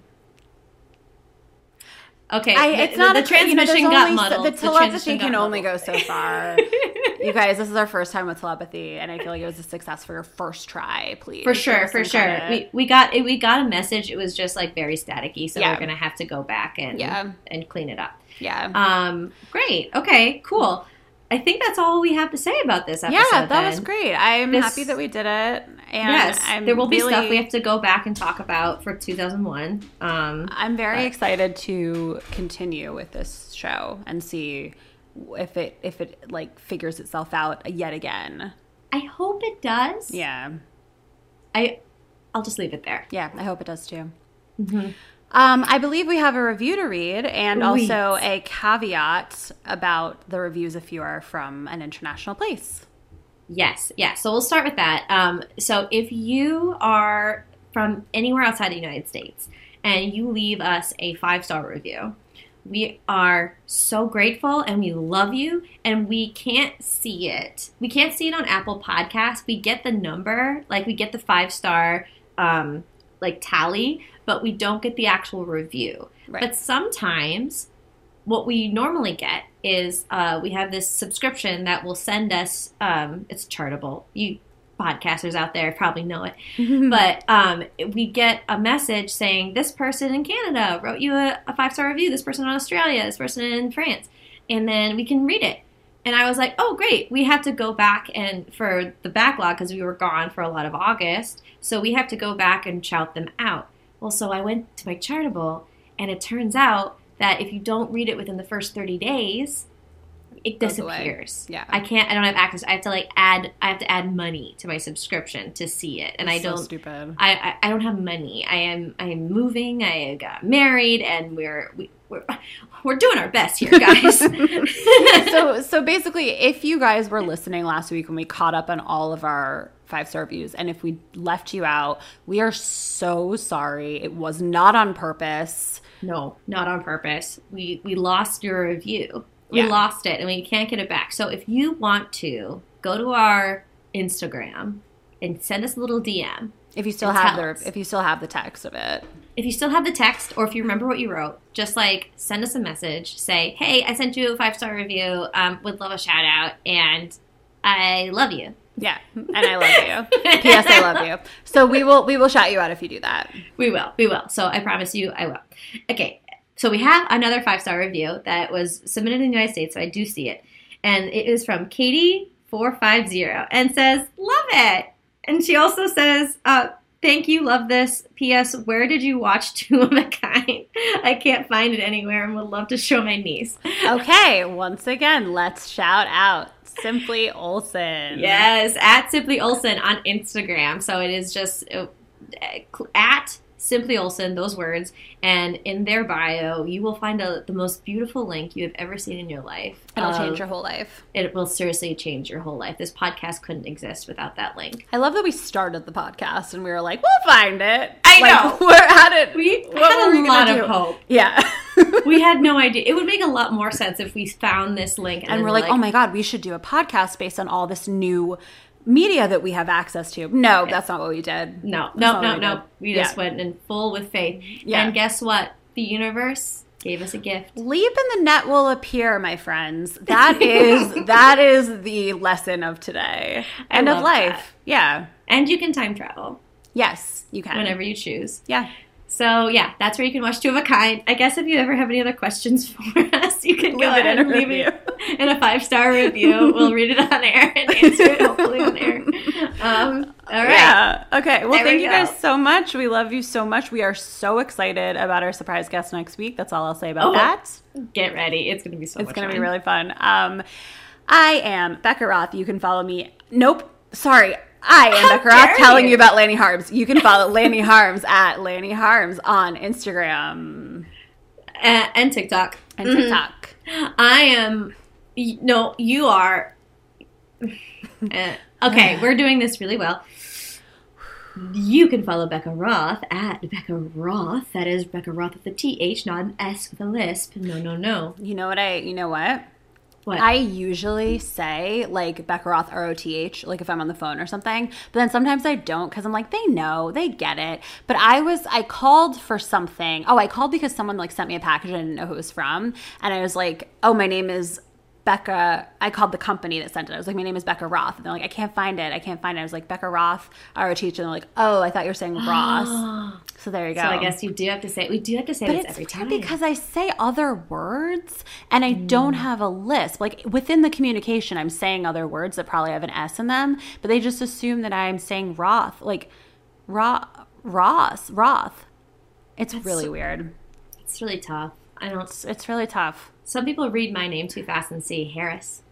Okay, I, it's the- not the, a you know, transmission there's got only so- muddled. The telepathy transmission can got only go so far. you guys, this is our first time with telepathy, and I feel like it was a success for your first try. Please, For sure, for some sure. credit. We, we got we got a message. It was just like very staticky, so Yeah. we're gonna have to go back and Yeah. and clean it up. yeah, Um, great. Okay, cool. I think that's all we have to say about this episode. yeah, that was great. I'm This- happy that we did it, and Yes, I'm there will be stuff we have to go back and talk about for 2001. Um, I'm very but- excited to continue with this show and see if it if it like figures itself out yet again. I hope it does. Yeah, I I'll just leave it there. yeah, I hope it does too. Mm-hmm. Um, I believe we have a review to read and Sweet. also a caveat about the reviews if you are from an international place. Yes, yes. So we'll start with that. Um, so if you are from anywhere outside the United States and you leave us a five star review, we are so grateful and we love you. And we can't see it. We can't see it on Apple Podcasts. We get the number, like we get the five star, um, like tally, but we don't get the actual review. Right. But sometimes what we normally get is uh, we have this subscription that will send us um, it's chartable you podcasters out there probably know it. But um, we get a message saying this person in canada wrote you a, a five star review. This person in australia. This person in france. And then we can read it. And i was like oh great. We have to go back and for the backlog because we were gone for a lot of august so we have to go back and shout them out. Well so i went to my chartable and it turns out that if you don't read it within the first 30 days it Goes away. disappears Yeah. i can't i don't have access i have to like add i have to add money to my subscription to see it and i don't so stupid. I, I I don't have money. I am I am moving. I got married, and we're we, we're we're doing our best here, guys. so so basically if you guys were listening last week when we caught up on all of our five star reviews and if we left you out we are so sorry it was not on purpose no, not on purpose. We we lost your review. We Yeah. lost it, and we can't get it back. So if you want to go to our Instagram and send us a little DM. if you still have the us. if you still have the text of it If you still have the text, or if you remember what you wrote, just like send us a message. Say, "Hey, I sent you a five star review. Um, would love a shout out, and I love you." yeah and i love you yes, i love you so we will we will shout you out if you do that We will. We will. So I promise you, I will. Okay. So we have another five star review that was submitted in the United States, so I do see it. And it is from Katie450 and says, Love it. And she also says, uh, Thank you. Love this. P.S. Where did you watch Two of a Kind? I can't find it anywhere and would love to show my niece. Okay, once again, let's shout out Simply Olsen. Yes, at Simply Olsen on Instagram. So it is just uh, at Simply Olsen, those words, and in their bio, you will find a, the most beautiful link you have ever seen in your life. It'll of- change your whole life. It will seriously change your whole life. This podcast couldn't exist without that link. I love that we started the podcast and we were like, we'll find it. I Like, know. We're at it. We what had we a gonna lot do? of hope. Yeah. We had no idea. It would make a lot more sense if we found this link and, and we're like, oh my God, we should do a podcast based on all this new media that we have access to. No, that's not what we did. No, That's no, no, we no. We just Yeah. went in full with faith. Yeah. And guess what? The universe gave us a gift. Leap in the net will appear, my friends. That is that is the lesson of today. I End of life. that. Yeah. And you can time travel Yes, you can. whenever you choose. Yeah. So yeah, that's where you can watch Two of a Kind. I guess if you ever have any other questions for us, you can Leave go it ahead in a and leave review. it in a five star review. we'll read it on air and answer it hopefully on air. Um, all right. Yeah. Okay. Well, There we thank you guys so much. We love you so much. We are so excited about our surprise guest next week. That's all I'll say about Oh, that. Get ready. It's gonna be so It's going to be really fun. Um, I am Becca Roth. You can follow me. Nope. Sorry. I am Becca Roth telling you. you about Lanny Harms. You can follow Lanny Harms at Lanny Harms on Instagram Uh, and TikTok. and Mhm. TikTok. I am. No, you are. Uh, okay, we're doing this really well. You can follow Becca Roth at Becca Roth. That is Becca Roth with a T H, not an S with a lisp. No, no, no. You know what I? You know what? What? I usually say like Becca Roth R O T H, like if I'm on the phone or something. But then sometimes I don't because I'm like, they know, they get it. But I was, I called for something. Oh, I called because someone like sent me a package I didn't know who it was from. And I was like, oh, my name is Becca. I called the company that sent it. I was like, my name is Becca Roth. And they're like, I can't find it. I can't find it. I was like, Becca Roth R O T H. And they're like, oh, I thought you were saying Ross. So there you go. So I guess you do have to say we do have to say But this every time because I say other words and I don't mm. have a list. Like within the communication, I'm saying other words that probably have an S in them, but they just assume that I'm saying Roth, like Ro- Ross, Roth. It's really so- weird. it's really tough. I don't. It's, it's really tough, Some people read my name too fast and see Harris.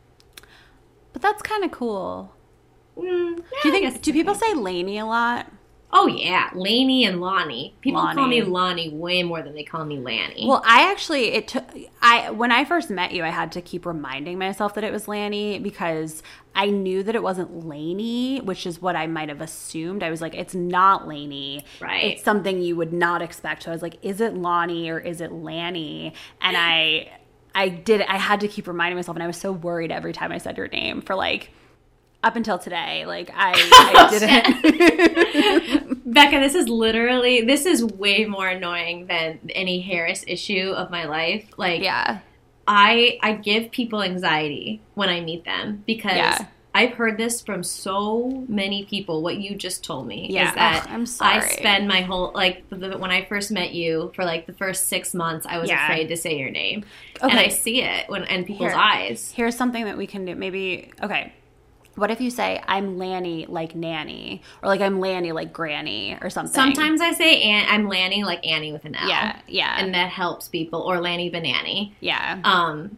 but that's kind of cool. Mm, Do you think? Do people say Laney a lot? Oh yeah, Laney and Lonnie. People call me Lonnie way more than they call me Lanny. Well, I actually it took I when I first met you, I had to keep reminding myself that it was Lanny because I knew that it wasn't Laney, which is what I might have assumed. I was like, it's not Laney. Right. It's something you would not expect. So I was like, is it Lonnie or is it Lanny? And I I did I had to keep reminding myself and I was so worried every time I said your name for like up until today. Like I, I oh, didn't Becca, this is literally this is way more annoying than any Harris issue of my life. Like Yeah. I I give people anxiety when I meet them because Yeah. I've heard this from so many people. What you just told me Yeah. is that Ugh, I'm sorry. I spend my whole like the, when I first met you for like the first six months, I was Yeah. afraid to say your name, and I see it when in people's Here. eyes. Here's something that we can do. Maybe okay. What if you say I'm Lanny like nanny, or like I'm Lanny like granny, or something? Sometimes I say An- I'm Lanny like Annie with an L. yeah, yeah, and that helps people or Lanny Banani. yeah. Um,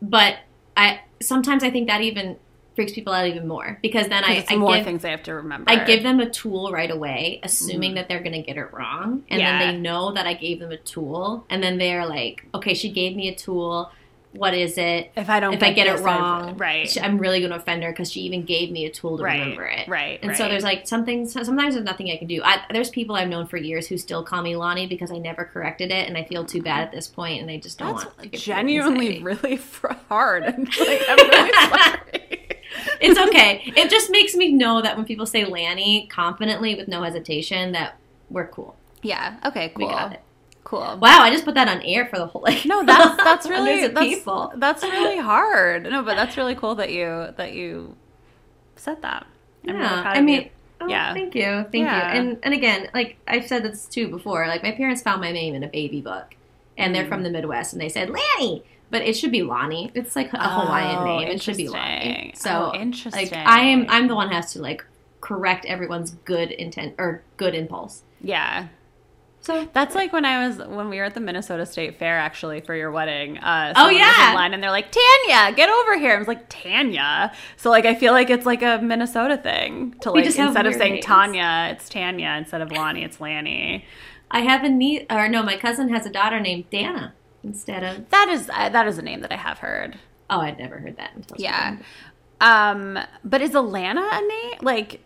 but I sometimes I think that even freaks people out even more because then I, I more give things they have to remember. I give them a tool right away, assuming mm. that they're going to get it wrong, and Yeah. then they know that I gave them a tool, and then they're like, "Okay, she gave me a tool. What is it? if I don't, If I get it this, I've- wrong, right, she- I'm really going to offend her because she even gave me a tool to right, remember it." right, And so there's like something. Sometimes there's nothing I can do. I, there's people I've known for years who still call me Lonnie because I never corrected it, and I feel too bad at this point, and I just don't that's want. to give genuinely really hard. Like, I'm really sorry. It's okay. it just makes me know that when people say Lanny confidently with no hesitation, that we're cool. yeah. Okay. Cool. We got it. Cool. Wow, I just put that on air for the whole like No, that's that's really that's, people. that's really hard. No, but that's really cool that you that you said that. I'm really Yeah, proud I mean, oh, Yeah. thank you, thank Yeah. you. And and again, like I've said this too before. Like my parents found my name in a baby book, and they're Mm. from the Midwest, and they said Lanny, but it should be Lonnie. It's like a Hawaiian Oh, name. It should be Lonnie. So Oh, like. I am, I'm the one who has to like correct everyone's good intent or good impulse. Yeah. So That's like when I was when we were at the Minnesota State Fair actually for your wedding. Uh, Oh, yeah. in line and they're like Tanya, get over here. I was like Tanya. So like I feel like it's like a Minnesota thing to like instead of saying names. Tanya, it's Tanya. Instead of Lonnie, it's Lanny. I have a niece, or no, my cousin has a daughter named Dana instead of. That is uh, that is a name that I have heard. Oh, I'd never heard that until. Yeah. Um, but is Alana a name? Like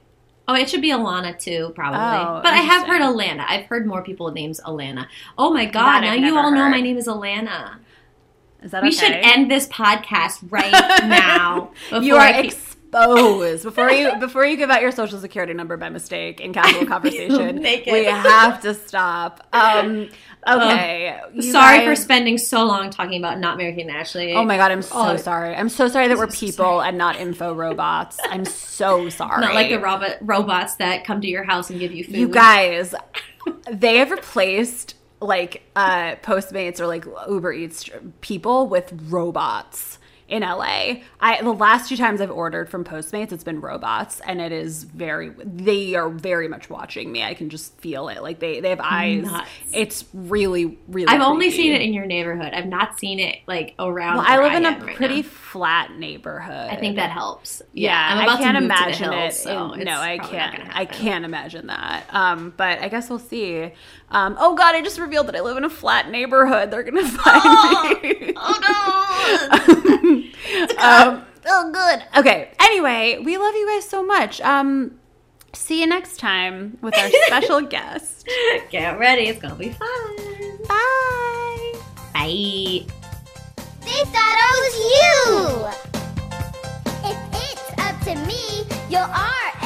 Oh, it should be Alana too, probably. Oh, but I have heard. Alana. I've heard more people with names Alana. Oh my That god! I've Now you all know my name is Alana. is that We okay? should end this podcast right now. You before are I exposed before you before you give out your social security number by mistake in casual conversation. We have to stop. Um, okay, you Sorry for spending so long talking about not marrying Ashley. Oh my god, I'm so Oh, sorry. I'm so sorry that we're so people and not info robots. I'm so sorry. Not like the robot robots that come to your house and give you food. You guys, they have replaced like uh Postmates or like Uber Eats people with robots in LA. I the last two times I've ordered from Postmates, it's been robots, and it is very. They are very much watching me. I can just feel it. Like they they have eyes. Nuts. It's really really. I've only seen it in your neighborhood. I've not seen it like around. Well, I live in a right pretty now. flat neighborhood. I think that helps. Yeah, I'm about I can't to imagine to hills, it. so in- no, I can't. I can't imagine that. Um, but I guess we'll see. Um, oh God, I just revealed that I live in a flat neighborhood. They're gonna find me. Oh no! um, oh, good. Okay. Anyway, we love you guys so much. Um, see you next time with our special guest. Get ready, it's gonna be fun. Bye. Bye. They thought I was you. If it's up to me, you'll R